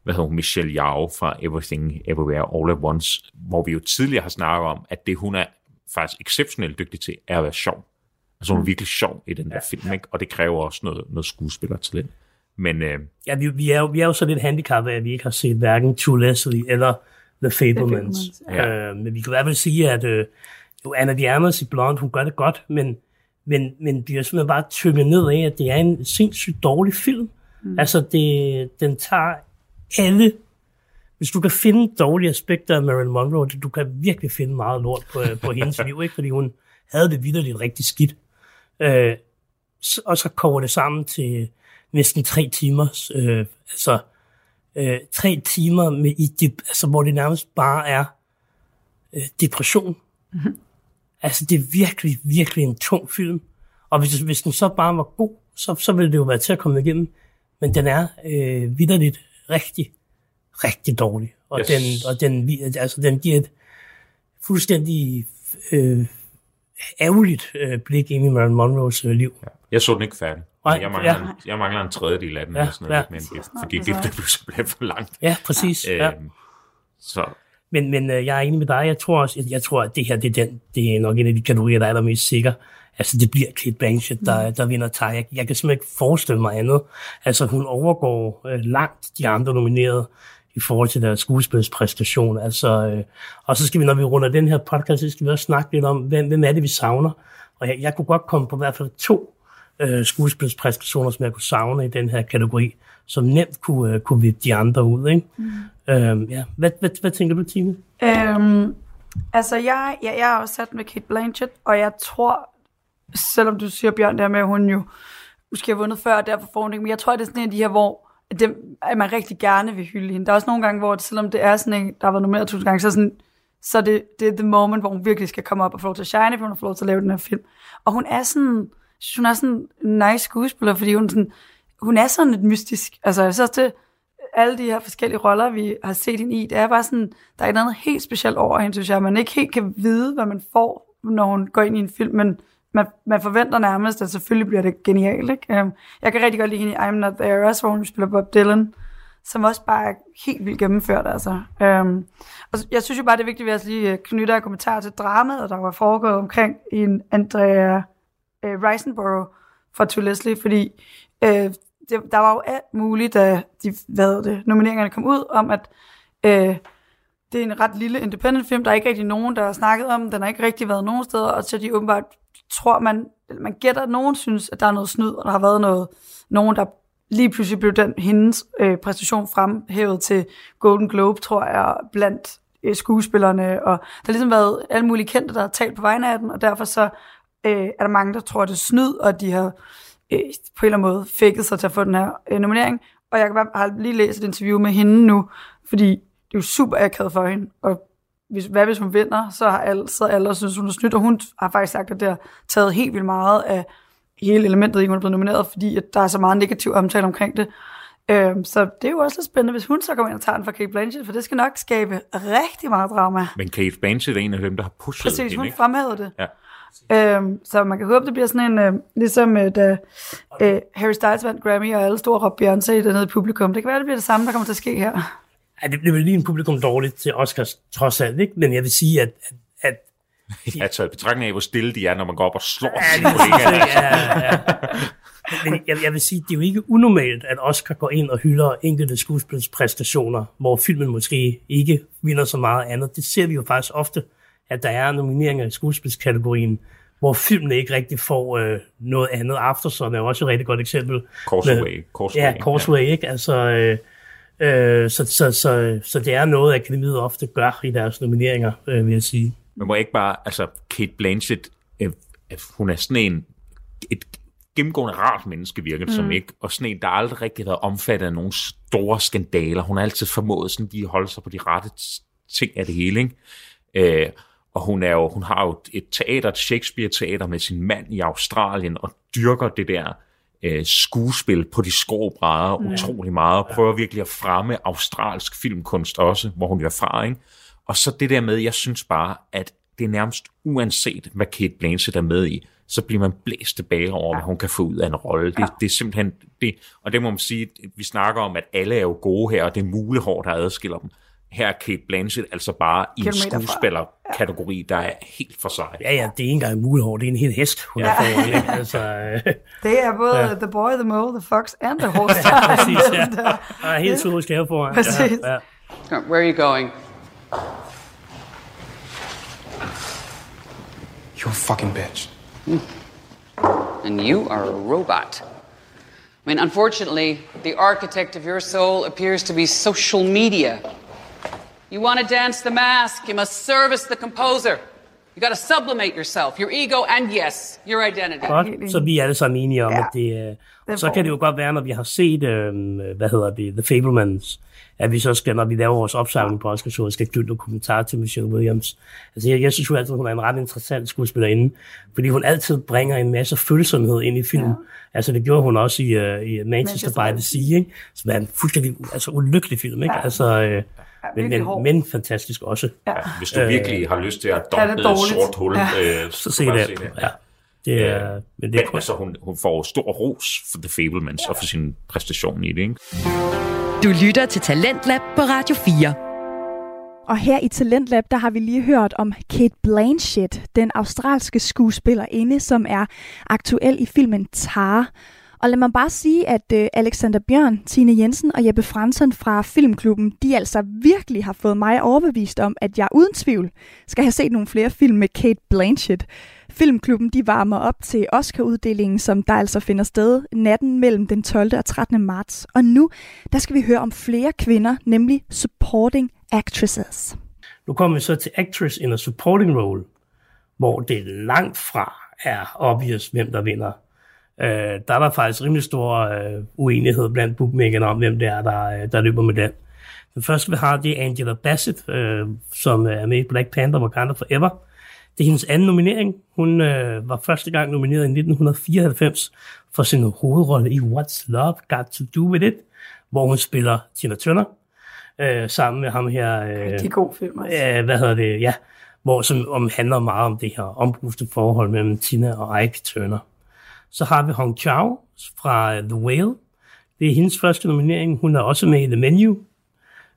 hvad hedder hun, Michelle Yao fra Everything Everywhere All at Once, hvor vi jo tidligere har snakket om, at det hun er faktisk exceptionelt dygtig til, er at være sjov. Altså hun er mm. virkelig sjov i den der ja, film, ikke? og det kræver også noget, noget skuespillertalent. Men, øh, ja, vi, vi, er jo, vi er jo så lidt handicappet, at vi ikke har set hverken True Leslie eller The Fablemans. Ja. Øh, men vi kan i hvert fald sige, at øh, jo, Anna Diamas i Blonde, hun gør det godt, men, men, men det er simpelthen bare tynget ned af, at det er en sindssygt dårlig film. Mm. Altså, det, den tager alle hvis du kan finde dårlige aspekter af Marilyn Monroe, du kan virkelig finde meget lort på, øh, på hendes liv, ikke? fordi hun havde det vidderligt rigtig skidt. Øh, og så kommer det sammen til næsten tre timer, øh, altså øh, tre timer, med i de, altså, hvor det nærmest bare er øh, depression. Mm-hmm. Altså det er virkelig, virkelig en tung film. Og hvis, hvis den så bare var god, så, så ville det jo være til at komme igennem. Men den er øh, vidderligt rigtig, rigtig dårlig. Og, yes. den, og den, altså, den giver et fuldstændig øh, ærgerligt øh, blik ind i Marilyn Monroes øh, liv. Ja. Jeg så den ikke færdig. Nej, jeg, mangler ja. en, jeg mangler en tredjedel af den, ja, eller sådan noget, ja. men det, fordi det, det blev simpelthen for langt. Ja, præcis. Ja. Ja. Øhm, så. Men, men øh, jeg er enig med dig. Jeg tror også, jeg, jeg tror, at det her det er, den, det er nok en af de kategorier, der er allermest sikker. Altså, det bliver Kate Blanchett, der, mm. der vinder tag. Jeg, jeg kan simpelthen ikke forestille mig andet. Altså, hun overgår øh, langt de andre nominerede i forhold til deres skuespilspræstation. Altså, øh, og så skal vi, når vi runder den her podcast, så skal vi også snakke lidt om, hvem, hvem er det, vi savner. Og jeg, jeg kunne godt komme på i hvert fald to øh, skuespilspræstationer, som jeg kunne savne i den her kategori, som nemt kunne, øh, kunne vippe de andre ud. Ikke? Mm. Øhm, ja. hvad, hvad, hvad tænker du, Tine? Øhm, altså, jeg, jeg, jeg har også sat med Kate Blanchett, og jeg tror, selvom du siger, Bjørn, der med, at hun jo måske har vundet før, og derfor får hun ikke, men jeg tror, det er sådan en af de her, hvor det, at man rigtig gerne vil hylde hende. Der er også nogle gange, hvor det, selvom det er sådan en, der har været nomineret tusind gange, så, sådan, så det, det er the moment, hvor hun virkelig skal komme op og få lov til at shine, for hun har fået lov til at lave den her film. Og hun er sådan, hun er sådan en nice skuespiller, fordi hun, sådan, hun er sådan lidt mystisk. Altså, jeg synes det, alle de her forskellige roller, vi har set hende i, det er bare sådan, der er et andet helt specielt over hende, synes jeg. Man ikke helt kan vide, hvad man får, når hun går ind i en film, men man, man forventer nærmest, at selvfølgelig bliver det genialt. Ikke? Um, jeg kan rigtig godt lide hende i I'm Not There, også hvor hun spiller Bob Dylan, som også bare er helt vildt gennemført. Altså. Um, og jeg synes jo bare, det er vigtigt, at vi lige øh, knytter en kommentar til dramaet, der var foregået omkring en Andrea øh, Risenborough fra To Leslie, fordi øh, det, der var jo alt muligt, da de, hvad det, nomineringerne kom ud, om at øh, det er en ret lille independent film, der er ikke rigtig nogen, der har snakket om den. Har ikke rigtig været nogen steder, og så de åbenbart tror man, man gætter, at nogen synes, at der er noget snyd, og der har været noget, nogen, der lige pludselig blev den hendes øh, præstation fremhævet til Golden Globe, tror jeg, blandt øh, skuespillerne, og der har ligesom været alle mulige kendte, der har talt på vegne af den, og derfor så øh, er der mange, der tror, det er snyd, og de har øh, på en eller anden måde fækket sig til at få den her øh, nominering. Og jeg kan bare, har lige læst et interview med hende nu, fordi det er jo super akavet for hende, og hvis, hvad hvis hun vinder, så har alle, så alle synes, hun er snydt, og hun har faktisk sagt, at det har taget helt vildt meget af hele elementet, ikke hun er blevet nomineret, fordi at der er så meget negativ omtale omkring det. Øhm, så det er jo også lidt spændende, hvis hun så kommer ind og tager den fra Kate Blanchett, for det skal nok skabe rigtig meget drama. Men Kate Blanchett er en af dem, der har pushet Præcis, hende, hun ikke? fremhævede det. Ja. Øhm, så man kan håbe, det bliver sådan en, øh, ligesom øh, da øh, Harry Styles vandt Grammy, og alle store råb Beyoncé dernede i publikum. Det kan være, det bliver det samme, der kommer til at ske her. Ja, det bliver lige en publikum dårligt til Oscars, trods alt, ikke? Men jeg vil sige, at... at, at ja, så i betragtning af, hvor stille de er, når man går op og slår ja, sine kollegaer. Ja, ja. Men jeg, jeg vil sige, det er jo ikke unormalt, at Oscar går ind og hylder enkelte skuespilspræstationer, hvor filmen måske ikke vinder så meget andet. Det ser vi jo faktisk ofte, at der er nomineringer i skuespilskategorien, hvor filmen ikke rigtig får øh, noget andet. Aftersun er jo også et rigtig godt eksempel. Causeway. Causeway ja, Causeway, ja. ikke? Altså, øh, øh, så, så, så, så det er noget, akademiet ofte gør i deres nomineringer, øh, vil jeg sige. Men må ikke bare, altså Kate Blanchett, øh, hun er sådan en, et gennemgående rart menneske, virker det mm. som ikke, og sådan en, der aldrig rigtig har været omfattet af nogle store skandaler. Hun har altid formået sådan lige at holde sig på de rette ting af det hele, ikke? Øh, og hun, er jo, hun har jo et teater, et Shakespeare-teater med sin mand i Australien, og dyrker det der øh, skuespil på de skråbrædder mm. utrolig meget, og prøver virkelig at fremme australsk filmkunst også, hvor hun er fra, ikke? Og så det der med, jeg synes bare, at det er nærmest uanset, hvad Kate Blanchett er med i, så bliver man blæst tilbage over, hvad hun kan få ud af en rolle. Det, det er simpelthen det, og det må man sige, vi snakker om, at alle er jo gode her, og det er mulehår, der adskiller dem her er Kate Blanchett altså bare i en skuespillerkategori, der er helt for sig. Ja, ja, det er ikke engang en mulehår, det er en hel hest, hun ja. er foran. Altså, det er både ja. The Boy, The Mole, The Fox and The Horse. ja, præcis, ja. Der er helt zoologisk have foran. Præcis. Ja, ja. Where are you going? You're a fucking bitch. Mm. And you are a robot. I mean, unfortunately, the architect of your soul appears to be social media. You want to dance the mask, you must service the composer. You got to sublimate yourself, your ego, and yes, your identity. Godt, så vi er alle sammen enige om, ja. at det, uh, så kan det jo godt være, når vi har set, uh, hvad hedder det, The Fablemans, at vi så skal, når vi laver vores opsamling på Oscar Show, skal knytte nogle kommentarer til Michelle Williams. Altså, jeg, jeg synes jo altid, hun er en ret interessant skuespillerinde, fordi hun altid bringer en masse følsomhed ind i filmen. Ja. Altså, det gjorde hun også i, uh, i Manchester, Manchester by the Sea, ikke? som er en fuldstændig altså, ulykkelig film, ikke? Ja. Altså, men, men, men fantastisk også. Ja. Hvis du virkelig har lyst til at dumpe et sort hul, ja. øh, så se det. det. Ja. Det er, øh, men det er altså, hun, hun får stor ros for The Fablemans ja. og for sin præstation i det. Ikke? Du lytter til Talentlab på Radio 4. Og her i Talentlab, der har vi lige hørt om Kate Blanchett, den australske skuespillerinde, som er aktuel i filmen Tar. Og lad mig bare sige, at øh, Alexander Bjørn, Tine Jensen og Jeppe Fransen fra Filmklubben, de altså virkelig har fået mig overbevist om, at jeg uden tvivl skal have set nogle flere film med Kate Blanchett. Filmklubben de varmer op til Oscar-uddelingen, som der altså finder sted natten mellem den 12. og 13. marts. Og nu der skal vi høre om flere kvinder, nemlig supporting actresses. Nu kommer vi så til actress in a supporting role, hvor det langt fra er obvious, hvem der vinder Øh, der er der faktisk rimelig stor øh, uenighed blandt bookmakerne om, hvem det er, der, øh, der løber med den. Den første, vi har, det er Angela Bassett, øh, som er med i Black Panther Wakanda Forever. Det er hendes anden nominering. Hun øh, var første gang nomineret i 1994 for sin hovedrolle i What's Love Got to Do With It, hvor hun spiller Tina Turner, øh, sammen med ham her. Øh, Rigtig god film også. Øh, hvad hedder det? Ja, hvor som om, handler meget om det her ombruste forhold mellem Tina og Ike Turner. Så har vi Hong Chao fra The Whale. Det er hendes første nominering. Hun er også med i The Menu,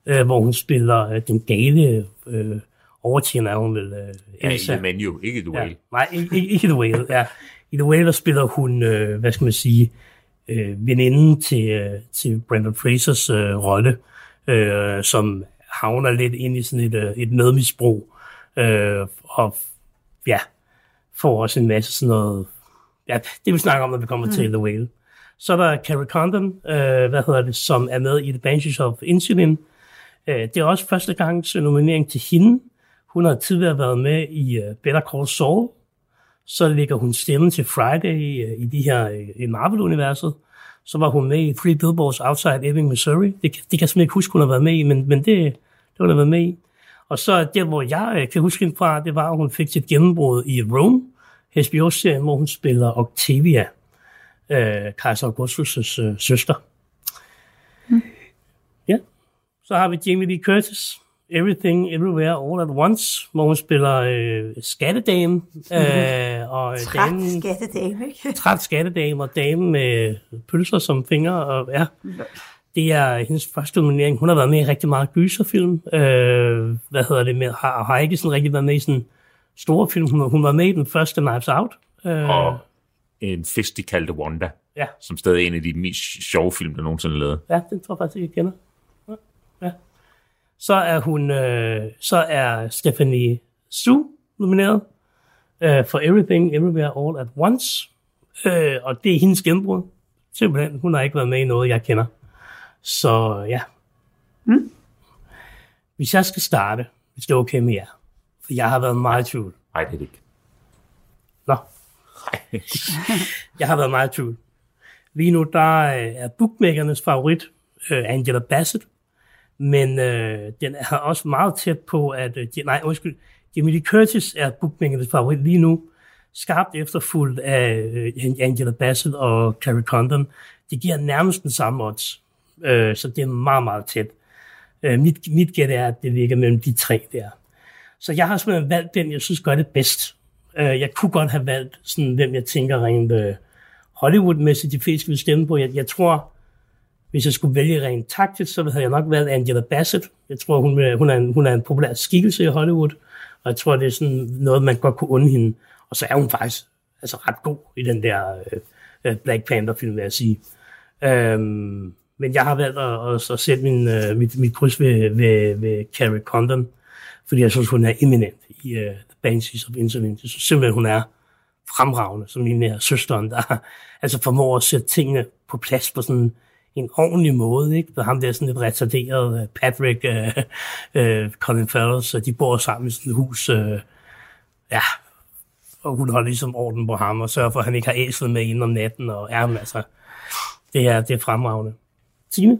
øh, hvor hun spiller øh, den gale øh, overtjener, er hun vel øh, Ja, i The Menu, ikke The Whale. Ja, nej, ikke, ikke The Whale. Ja. I The Whale der spiller hun, øh, hvad skal man sige, øh, veninden til, øh, til Brandon Frasers øh, rolle, øh, som havner lidt ind i sådan et, øh, et nødmisbrug, øh, og ja, får også en masse sådan noget ja, det vi snakker om, når vi kommer mm. til The Whale. Så er der Carrie Condon, øh, hvad hedder det, som er med i The Banshees of Insulin. Øh, det er også første gang til nominering til hende. Hun har tidligere været med i uh, Better Call Saul. Så ligger hun stemme til Friday i, uh, i de her uh, i Marvel-universet. Så var hun med i Three Billboards Outside Ebbing, Missouri. Det, det kan jeg simpelthen ikke huske, hun har været med i, men, men det, det har hun været med i. Og så der, hvor jeg kan huske hende fra, det var, at hun fik sit gennembrud i Rome, HBO-serien, hvor hun spiller Octavia, øh, Kaiser Augustus' øh, søster. Mm. Ja. Så har vi Jamie Lee Curtis, Everything Everywhere All at Once, hvor hun spiller øh, skattedame. Øh, og træt damen, skattedame, ikke? Træt skattedame og dame med pølser som fingre. Og, ja. Det er hendes første nominering. Hun har været med i rigtig meget gyserfilm. Øh, hvad hedder det med? Har, har ikke sådan rigtig været med i sådan store film. Hun, hun var med i den første Knives Out. Øh, og en fest, de kaldte Wanda. Ja. Som stadig er en af de mest sjove film, der nogensinde er lavet. Ja, den tror jeg faktisk ikke, jeg kender. Ja. Så er hun, øh, så er Stephanie Su nomineret. uh, For Everything, Everywhere, All at Once. Uh, og det er hendes gennembrud. Simpelthen, hun har ikke været med i noget, jeg kender. Så ja. Mm. Hvis jeg skal starte, hvis det er okay med jer, jeg har været meget i tvivl. Nej, det er det ikke. Nå. jeg har været meget i tvivl. Lige nu, der er bookmakernes favorit uh, Angela Bassett, men øh, den er også meget tæt på, at... Øh, nej, undskyld. Jamie Lee Curtis er bookmakernes favorit lige nu. Skarpt efterfulgt af øh, Angela Bassett og Carrie Condon. Det giver nærmest den samme odds. Øh, så det er meget, meget tæt. Øh, mit, mit gæt er, at det ligger mellem de tre der. Så jeg har simpelthen valgt den, jeg synes gør det bedst. Øh, jeg kunne godt have valgt, sådan, hvem jeg tænker rent øh, Hollywood-mæssigt de fleste vil stemme på. Jeg, jeg tror, hvis jeg skulle vælge rent taktisk, så havde jeg nok valgt Angela Bassett. Jeg tror, hun, øh, hun, er, en, hun er en populær skikkelse i Hollywood, og jeg tror, det er sådan noget, man godt kunne unde hende. Og så er hun faktisk altså ret god i den der øh, øh Black Panther-film, vil jeg sige. Øhm, men jeg har valgt at, at, at sætte min, uh, mit, mit kryds ved, ved, ved Carrie Condon, fordi jeg synes, hun er eminent i uh, The Banshees of Inisherin. Jeg synes simpelthen, hun er fremragende, som min her søsteren, der altså formår at sætte tingene på plads på sådan en ordentlig måde. Ikke? Der ham der sådan lidt retarderet, øh, Patrick, uh, uh, Colin Farrell, så de bor sammen i sådan et hus. Uh, ja, og hun har ligesom orden på ham, og sørger for, at han ikke har æslet med ind om natten. Og ja, men altså, det er, det er fremragende. Signe?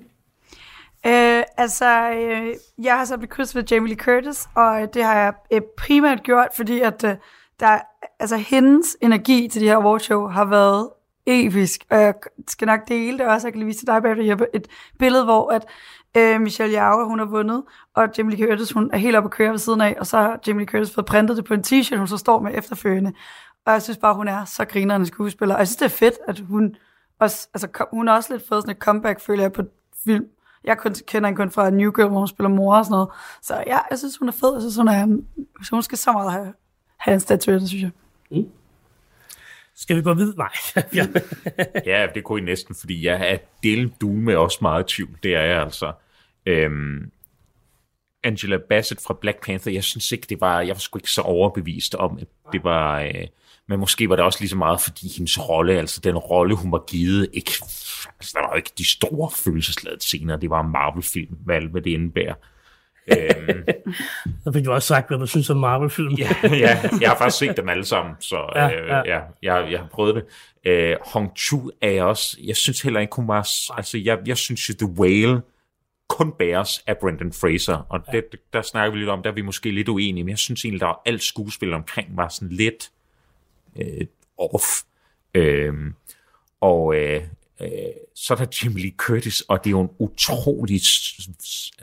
Altså, øh, jeg har så blevet kysset ved Jamie Lee Curtis, og øh, det har jeg øh, primært gjort, fordi at øh, der, altså, hendes energi til de her awardshow har været episk, og jeg skal nok dele det også, jeg kan lige vise til dig bagefter, et billede, hvor at øh, Michelle Yeoh, hun har vundet, og Jamie Lee Curtis, hun er helt oppe at køre ved siden af, og så har Jamie Lee Curtis fået printet det på en t-shirt, hun så står med efterfølgende. Og jeg synes bare, hun er så grinerende skuespiller, og jeg synes, det er fedt, at hun også, altså, hun har også lidt fået sådan et comeback, føler jeg, på film. Jeg kun, kender hende kun fra New Girl, hvor hun spiller mor og sådan noget. Så ja, jeg synes, hun er fed. Jeg synes, hun, er, så hun skal så meget have, have en statuette, synes jeg. Mm. Skal vi gå videre? Nej. ja. ja, det kunne I næsten, fordi jeg er del du med også meget tvivl. Det er jeg altså. Øhm, Angela Bassett fra Black Panther, jeg synes ikke, det var, jeg var sgu ikke så overbevist om, at det var, øh, men måske var det også lige så meget, fordi hendes rolle, altså den rolle, hun var givet, ikke, altså der var ikke de store følelsesladede scener, det var en Marvel-film, hvad, hvad det indebærer. øhm, så fik du også sagt, hvad du synes om Marvel-film. ja, ja, jeg har faktisk set dem alle sammen, så ja, øh, ja. ja jeg, jeg har prøvet det. Øh, Hong Chu er jeg også, jeg synes heller ikke, hun var, altså jeg, jeg synes jo, The Whale kun bæres af Brendan Fraser, og ja. det, der snakker vi lidt om, der er vi måske lidt uenige, men jeg synes egentlig, der var alt skuespil omkring var sådan lidt øh, off. Øh, og øh, øh, så er der Jim Lee Curtis, og det er jo en utrolig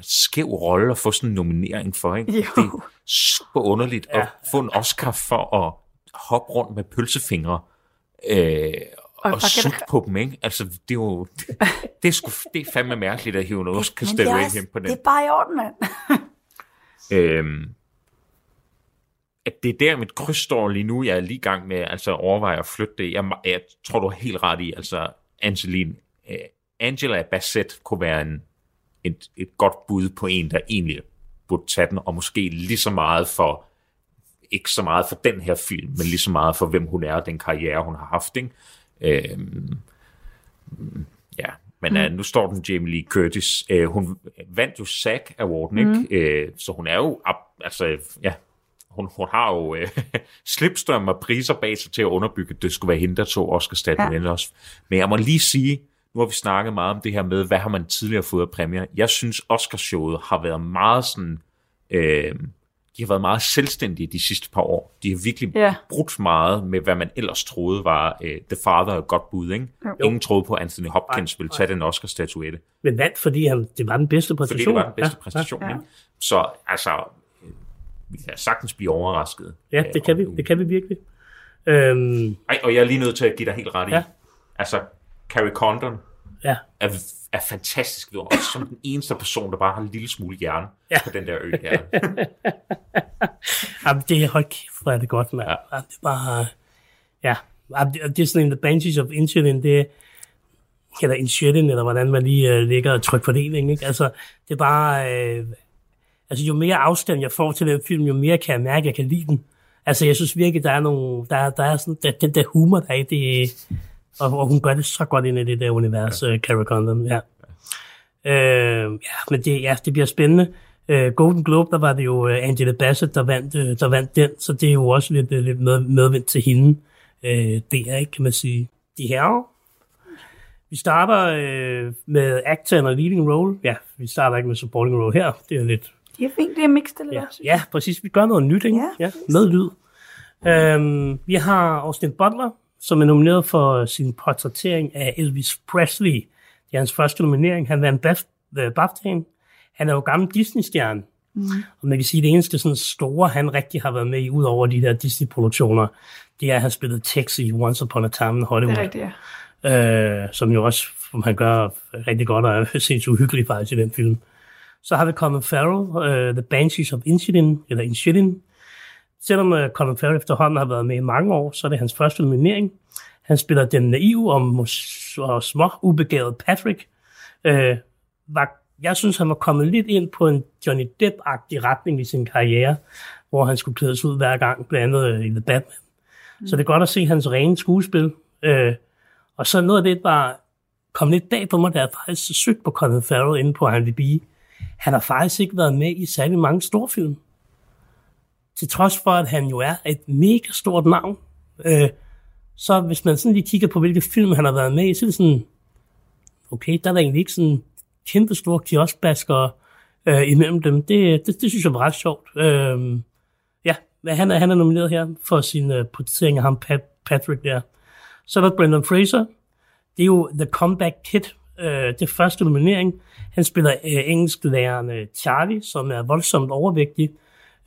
skæv rolle at få sådan en nominering for. Ikke? Jo. Det er super underligt ja. at få en Oscar for at hoppe rundt med pølsefingre. Øh, og, og sutte på dem, ikke? Altså, det er jo... Det, det, er, sgu, det er fandme mærkeligt at hive en Oscar statuette på den. Det er bare i orden, mand. øhm, at det er der, mit kryds står lige nu. Jeg er lige i gang med altså, at overveje at flytte det. Jeg, jeg tror, du har helt ret i, altså Angeline, uh, Angela Bassett kunne være en, et, et godt bud på en, der egentlig burde tage den, og måske lige så meget for, ikke så meget for den her film, men lige så meget for, hvem hun er, og den karriere, hun har haft. Ikke? Øhm, ja, men mm. uh, nu står den Jamie Lee Curtis. Uh, hun vandt jo SAG Awarden, ikke? Mm. Uh, så hun er jo, altså, ja, hun, hun har jo øh, slipstrøm og priser bag sig til at underbygge, at det skulle være hende, der tog Oscar-statuen ja. også. Men jeg må lige sige, nu har vi snakket meget om det her med, hvad har man tidligere fået af præmier. Jeg synes, Oscarshowet har været meget sådan... Øh, de har været meget selvstændige de sidste par år. De har virkelig ja. brugt meget med, hvad man ellers troede var uh, The Father og godt bud. Ikke? Jo. Ingen troede på, at Anthony Hopkins ville tage den Oscar-statuette. Men vandt, fordi han, det var den bedste præstation. Fordi det var den bedste ja. præstation. Ja. Ikke? Så altså, vi kan sagtens blive overrasket. Ja, det kan vi, det kan vi virkelig. Øhm, Ej, og jeg er lige nødt til at give dig helt ret i. Ja. Altså, Carrie Condon ja. er, er fantastisk. Er også som den eneste person, der bare har en lille smule hjerne ja. på den der ø her. Jamen, det er, hold kæft, hvor er det godt, mand. Ja. Det er bare, ja. Det er sådan en The Banshees of Inisherin, det er, eller Inisherin, eller hvordan man lige uh, ligger og trykker fordeling, ikke? Altså, det er bare, uh, Altså, jo mere afstand jeg får til den film, jo mere kan jeg mærke, at jeg kan lide den. Altså, jeg synes virkelig, der er, nogle, der, der er sådan, der, den der humor, der er i det, og, og hun gør det så godt ind i det der univers, ja. uh, Carrie Condon, ja. Uh, ja, men det, ja, det bliver spændende. Uh, Golden Globe, der var det jo uh, Angela Bassett, der vandt, uh, der vandt den, så det er jo også lidt, uh, lidt med, medvind til hende. Uh, det er ikke, kan man sige. De her, vi starter uh, med actor og leading role. Ja, vi starter ikke med supporting role her. Det er lidt... Det er fint, det er mixed eller ja, ja, præcis. Vi gør noget nyt, ikke? Ja, ja med lyd. Um, vi har Austin Butler, som er nomineret for sin portrættering af Elvis Presley. Det er hans første nominering. Han vandt BAFTA'en. Han er jo gammel Disney-stjerne. Mm. Og man kan sige, at det eneste sådan store, han rigtig har været med i, ud over de der Disney-produktioner, det er, at han spillede Tex i Once Upon a Time in Hollywood. Det er rigtigt, ja. øh, som jo også, som han gør rigtig godt, og er sindssygt uhyggelig faktisk i den film. Så har vi Colin Farrell, uh, The Banshees of Inisherin, eller Inisherin, Selvom uh, Colin Farrell efterhånden har været med i mange år, så er det hans første nominering. Han spiller den naive og, og små ubegavede Patrick. Uh, var, jeg synes, han var kommet lidt ind på en Johnny Depp-agtig retning i sin karriere, hvor han skulle klædes ud hver gang, blandt andet uh, i The Batman. Mm. Så det er godt at se hans rene skuespil. Uh, og så noget af det, der kom lidt bag på mig, da jeg faktisk søgte på Colin Farrell inde på IMDb. Han har faktisk ikke været med i særlig mange storfilm til trods for, at han jo er et mega stort navn. Øh, så hvis man sådan lige kigger på, hvilke film han har været med i, så er det sådan, okay, der er der egentlig ikke sådan kæmpe store kioskbasker øh, imellem dem. Det, det, det synes jeg var ret sjovt. Øh, ja, han er, han er nomineret her for sin øh, portrættering af ham, Pat, Patrick der. Så er der Brendan Fraser. Det er jo The Comeback Kid, øh, det første nominering. Han spiller øh, engelsklæreren Charlie, som er voldsomt overvægtig.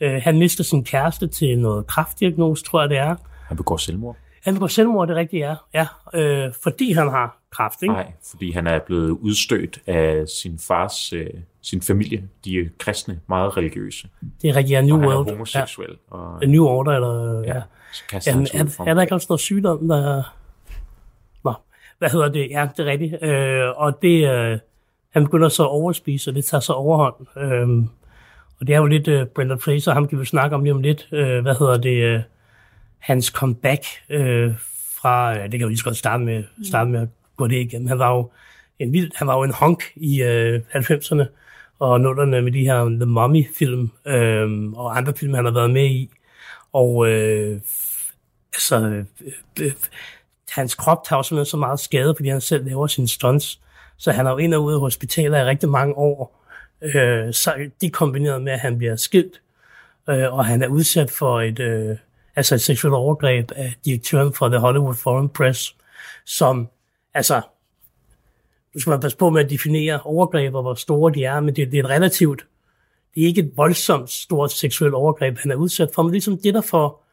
Øh, han mister sin kæreste til noget kraftdiagnose, tror jeg det er. Han begår selvmord? Han begår selvmord, det rigtigt er. Ja, øh, fordi han har kraft, ikke? Nej, fordi han er blevet udstødt af sin fars, øh, sin familie. De er kristne, meget religiøse. Det er rigtigt, ja, New og World. han er homoseksuel. Ja. Og, New Order, eller... Ja, ja. ja er, er, der ikke også noget sygdom, der... Hvad hedder det? Ja, det er rigtigt. Øh, og det... Øh, han begynder så at overspise, og det tager så overhånd. Øh, og det er jo lidt øh, Brendan Fraser, ham kan vi snakke om lige om lidt. øh, hvad hedder det? øh, hans comeback øh, fra, øh, det kan jo lige så godt starte med, starte med at gå det igennem. Han var jo en, vild, han var jo en honk i øh, 90'erne og nullerne med de her The Mummy-film øh, og andre film, han har været med i. Og øh, altså, øh, øh, hans krop tager simpelthen så meget skade, fordi han selv laver sine stunts. Så han er jo ind og ude af hospitaler i rigtig mange år. Øh, så det kombineret med, at han bliver skilt, øh, og han er udsat for et, øh, altså et seksuelt overgreb af direktøren for The Hollywood Foreign Press, som, altså, nu skal man passe på med at definere overgreb og hvor store de er, men det, det er et relativt, det er ikke et voldsomt stort seksuelt overgreb, han er udsat for, men ligesom det, der får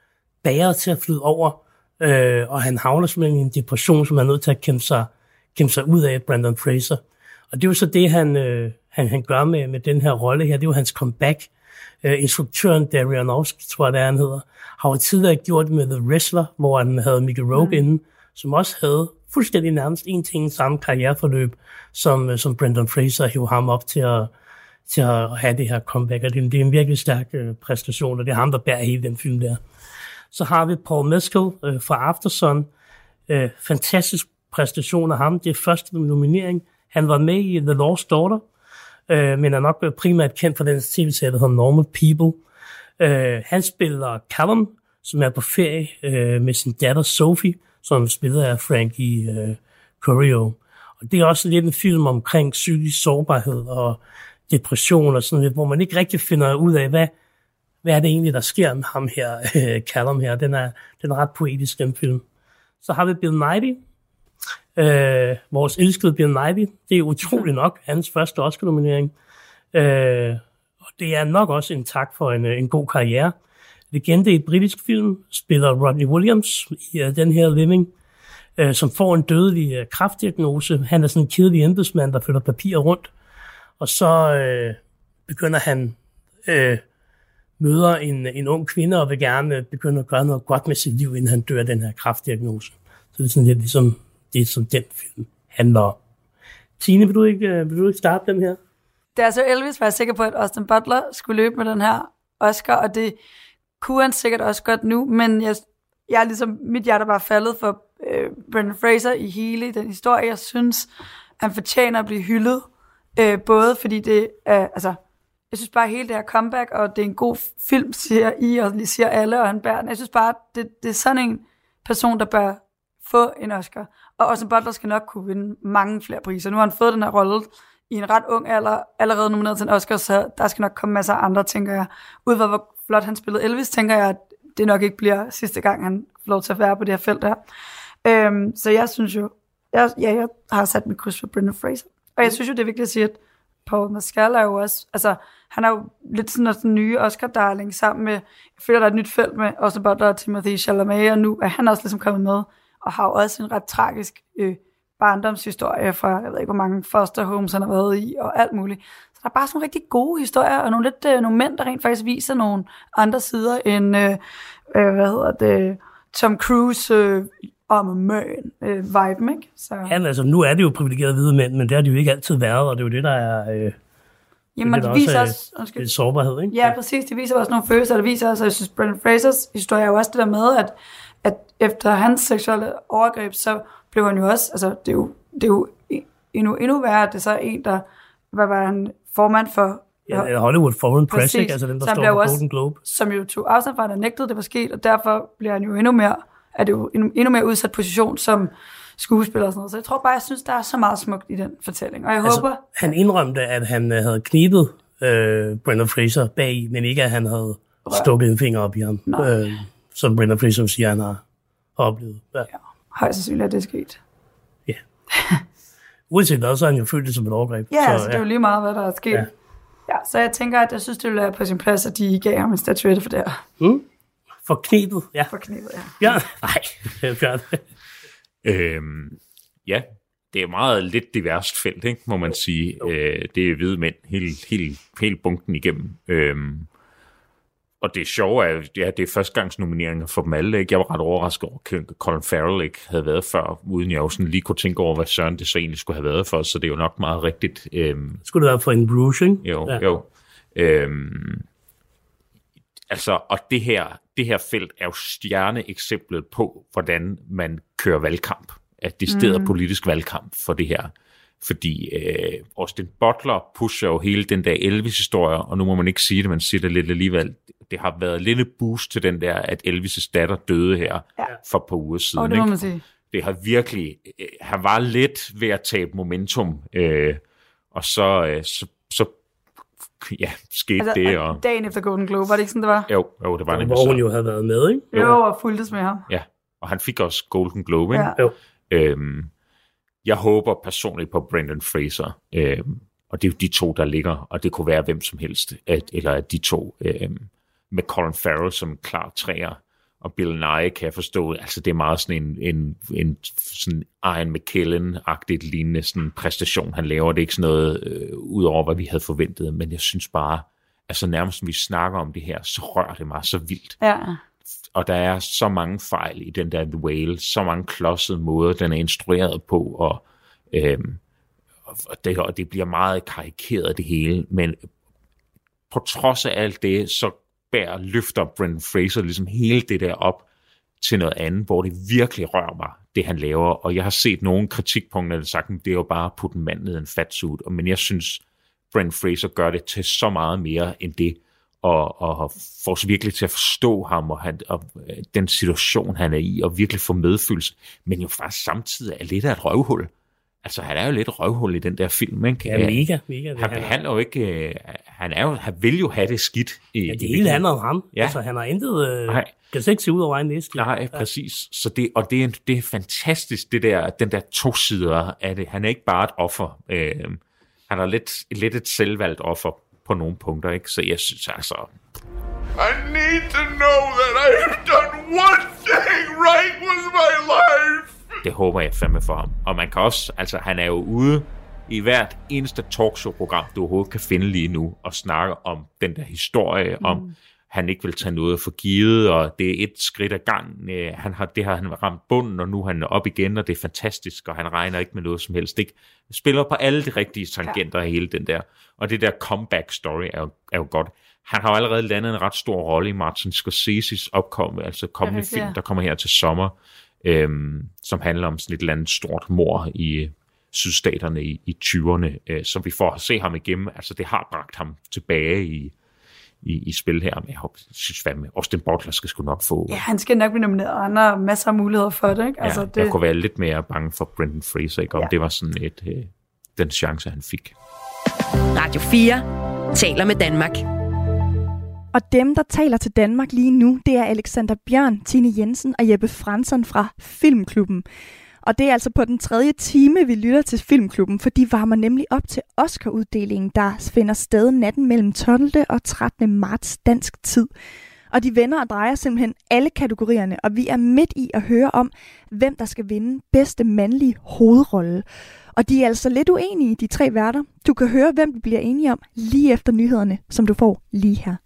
bæret til at flyde over, øh, og han havner simpelthen i en depression, som er nødt til at kæmpe sig, kæmpe sig ud af, Brandon Fraser. Og det er jo så det, han, øh, han, han gør med, med den her rolle her. Det er jo hans comeback. Uh, instruktøren Darren Aronofsky, tror jeg, det er, han hedder, har jo tidligere gjort det med The Wrestler, hvor han havde Mickey Rogue mm. inde, som også havde fuldstændig nærmest en ting samme karriereforløb, som, øh, som Brendan Fraser hævde ham op til at, til at have det her comeback. Og det, det er en virkelig stærk uh, præstation, og det er ham, der bærer hele den film der. Så har vi Paul Mescal øh, fra Aftersun. Øh, fantastisk præstation af ham. Det er første nominering. Han var med i The Lost Daughter, øh, men er nok primært kendt for den tv-serie, der hedder Normal People. Øh, han spiller Callum, som er på ferie øh, med sin datter Sophie, som spiller af Frankie øh, Corio. Og det er også lidt en film omkring psykisk sårbarhed og depression og sådan lidt, hvor man ikke rigtig finder ud af, hvad, hvad er det egentlig, der sker med ham her, øh, Callum her. Den er, den er ret poetisk, den film. Så har vi Bill Nighy, Øh, vores elskede Bill Nighy, det er utrolig nok hans første Oscar-nominering. Øh, og det er nok også en tak for en, en god karriere. Legende i et britisk film spiller Rodney Williams i uh, den her Living, uh, som får en dødelig øh, uh, kraftdiagnose. Han er sådan en kedelig embedsmand, der flytter papirer rundt. Og så uh, begynder han uh, møder en, en ung kvinde og vil gerne øh, begynde at gøre noget godt med sit liv, inden han dør af den her kraftdiagnose. Så det er sådan lidt ligesom det, som den film handler om. Tine, vil du ikke, øh, vil du ikke starte den her? Da jeg så Elvis, var jeg sikker på, at Austin Butler skulle løbe med den her Oscar, og det kunne han sikkert også godt nu, men jeg, jeg er ligesom, mit hjerte er bare faldet for øh, Brendan Fraser i hele den historie. Jeg synes, han fortjener at blive hyldet, øh, både fordi det er, altså, jeg synes bare hele det her comeback, og det er en god film, siger I, og siger alle, og han bærer den. Jeg synes bare, det, det er sådan en person, der bør få en Oscar. Og også Butler skal nok kunne vinde mange flere priser. Nu har han fået den her rolle i en ret ung alder, allerede nomineret til en Oscar, så der skal nok komme masser af andre, tænker jeg. Ud fra hvor flot han spillede Elvis, tænker jeg, at det nok ikke bliver sidste gang, han får lov til at være på det her felt her. Øhm, så jeg synes jo, jeg, ja, jeg har sat mit kryds for Brendan Fraser. Og jeg synes jo, det er vigtigt at sige, at Paul Mescal er jo også, altså, han er jo lidt sådan en nye Oscar-darling sammen med, jeg føler, der er et nyt felt med også Butler og Timothy Chalamet, og nu er han også ligesom kommet med, og har jo også en ret tragisk øh, barndomshistorie fra, jeg ved ikke, hvor mange foster homes han har været i, og alt muligt. Så der er bare sådan nogle rigtig gode historier, og nogle, lidt, øh, nogle mænd, der rent faktisk viser nogle andre sider end, øh, øh, hvad hedder det, Tom Cruise, øh, om møn øh, vibe, ikke? Så. Ja, altså nu er det jo privilegerede hvide mænd, men det har de jo ikke altid været, og det er jo det, der er... Øh, Jamen, det, det viser også... Undskyld. Det sårbarhed, ikke? Ja, præcis. Det viser også nogle følelser. Det viser også, jeg synes, Brendan Frasers historie er jo også det der med, at, at efter hans seksuelle overgreb, så blev han jo også... Altså, det er jo, det er jo endnu, endnu værre, at det så er en, der... Hvad var han? Formand for Ja, Hollywood Foreign Press, ikke? altså den, der står på Golden Globe. Som jo tog afstand fra, at han nægtede, det var sket, og derfor bliver han jo endnu mere er det jo en endnu mere udsat position som skuespiller og sådan noget. Så jeg tror bare, jeg synes, der er så meget smukt i den fortælling. Og jeg altså, håber... Han indrømte, at han øh, havde knibet øh, Brendan Fraser bag, men ikke at han havde stukket en finger op i ham. Øh, som Brendan Fraser siger, han har oplevet. Ja. ja højst sandsynligt er det sket. Ja. Uanset hvad, så har han jo følt det som et overgreb. Ja, så, altså, det er jo lige meget, hvad der er sket. Ja. ja. så jeg tænker, at jeg synes, det ville være på sin plads, at de gav ham en statuette for det her. Mm. For knebet, ja. For knebet, ja. Ja, nej, Bjørn. øhm, ja, det er meget lidt diverst felt, ikke, må man sige. Øh, det er hvide mænd, hele, hele, hele bunken igennem. Øhm, og det er sjovt, at ja, det er førstegangsnomineringer for dem alle. Ikke? Jeg var ret overrasket over, at Colin Farrell ikke havde været før, uden jeg også lige kunne tænke over, hvad Søren det så egentlig skulle have været for, så det er jo nok meget rigtigt. Øhm, skulle det være for en Bruce, ikke? Jo, ja. jo. Øhm, altså, og det her, det her felt er jo stjerneeksemplet på, hvordan man kører valgkamp. At det stedet mm. politisk valgkamp for det her. Fordi øh, Austin Butler pusher jo hele den der Elvis-historie, og nu må man ikke sige det, man siger det lidt alligevel. Det har været lidt boost til den der, at Elvis' datter døde her ja. for par uger siden. Oh, det må man sige. Det har virkelig, øh, han var lidt ved at tabe momentum, øh, og så, øh, så, så ja, skete altså, det. Og... Dagen efter Golden Globe, var det ikke sådan, det var? Jo, jo det var nemlig Hvor hun jo havde været med, ikke? Jo, jo og fuldtes med ham. Ja, og han fik også Golden Globe, ikke? Ja. Jo. Øhm, jeg håber personligt på Brendan Fraser, øhm, og det er jo de to, der ligger, og det kunne være hvem som helst, at, eller at de to, øhm, med Colin Farrell som klar træer, og Bill Nye kan jeg forstå, altså det er meget sådan en, en, en sådan Ian McKellen-agtigt lignende sådan præstation, han laver. Det er ikke sådan noget øh, ud over, hvad vi havde forventet, men jeg synes bare, altså nærmest når vi snakker om det her, så rører det mig så vildt. Ja. Og der er så mange fejl i den der The Whale, så mange klodsede måder, den er instrueret på, og, øhm, og, det, og det bliver meget karikeret det hele, men på trods af alt det, så bærer, løfter Brendan Fraser ligesom hele det der op til noget andet, hvor det virkelig rører mig, det han laver. Og jeg har set nogle kritikpunkter, der sagt, at det er jo bare at putte en mand ned i en fatsuit. Men jeg synes, Brendan Fraser gør det til så meget mere end det, og, og får os virkelig til at forstå ham, og, han, og øh, den situation, han er i, og virkelig få medfølelse, men jo faktisk samtidig er lidt af et røvhul. Altså, han er jo lidt røvhul i den der film, ikke? Ja, mega, mega. Han behandler jo ikke... Øh, han, er jo, han vil jo have det skidt. I, ja, det i hele handler om ham. Ja. Altså, han har intet... Øh, Nej. Kan ikke se ud over egen næste. Nej, ja. præcis. Så det, og det er, det er fantastisk, det der, den der to sider af det. Han er ikke bare et offer. Øh, han er lidt, lidt et selvvalgt offer på nogle punkter, ikke? Så jeg synes altså... I need to know that I have done one thing right with my life det håber jeg fandme for ham. Og man kan også, altså han er jo ude i hvert eneste talkshow-program, du overhovedet kan finde lige nu, og snakke om den der historie, mm. om han ikke vil tage noget for givet, og det er et skridt ad gang. Øh, han har, det har han ramt bunden, og nu er han op igen, og det er fantastisk, og han regner ikke med noget som helst. Ikke? Spiller på alle de rigtige tangenter ja. hele den der. Og det der comeback story er jo, er jo godt. han har jo allerede landet en ret stor rolle i Martin Scorsese's opkommende, altså kommende film, der kommer her til sommer, øhm, som handler om sådan et eller andet stort mor i sydstaterne i, i 20'erne, øh, som vi får at se ham igennem. Altså det har bragt ham tilbage i, i, i spil her. Men jeg synes fandme, Austin Butler skal sgu nok få... Ja, han skal nok blive nomineret, og han har masser af muligheder for det. Ikke? Altså, ja, det... Jeg kunne være lidt mere bange for Brendan Fraser, ikke? om ja. det var sådan et, øh, den chance, han fik. Radio 4 taler med Danmark. Og dem, der taler til Danmark lige nu, det er Alexander Bjørn, Tine Jensen og Jeppe Fransson fra Filmklubben. Og det er altså på den tredje time, vi lytter til Filmklubben, for de varmer nemlig op til Oscar-uddelingen, der finder sted natten mellem 12. og 13. marts dansk tid. Og de vender og drejer simpelthen alle kategorierne, og vi er midt i at høre om, hvem der skal vinde bedste mandlige hovedrolle. Og de er altså lidt uenige, de tre værter. Du kan høre, hvem de bliver enige om lige efter nyhederne, som du får lige her.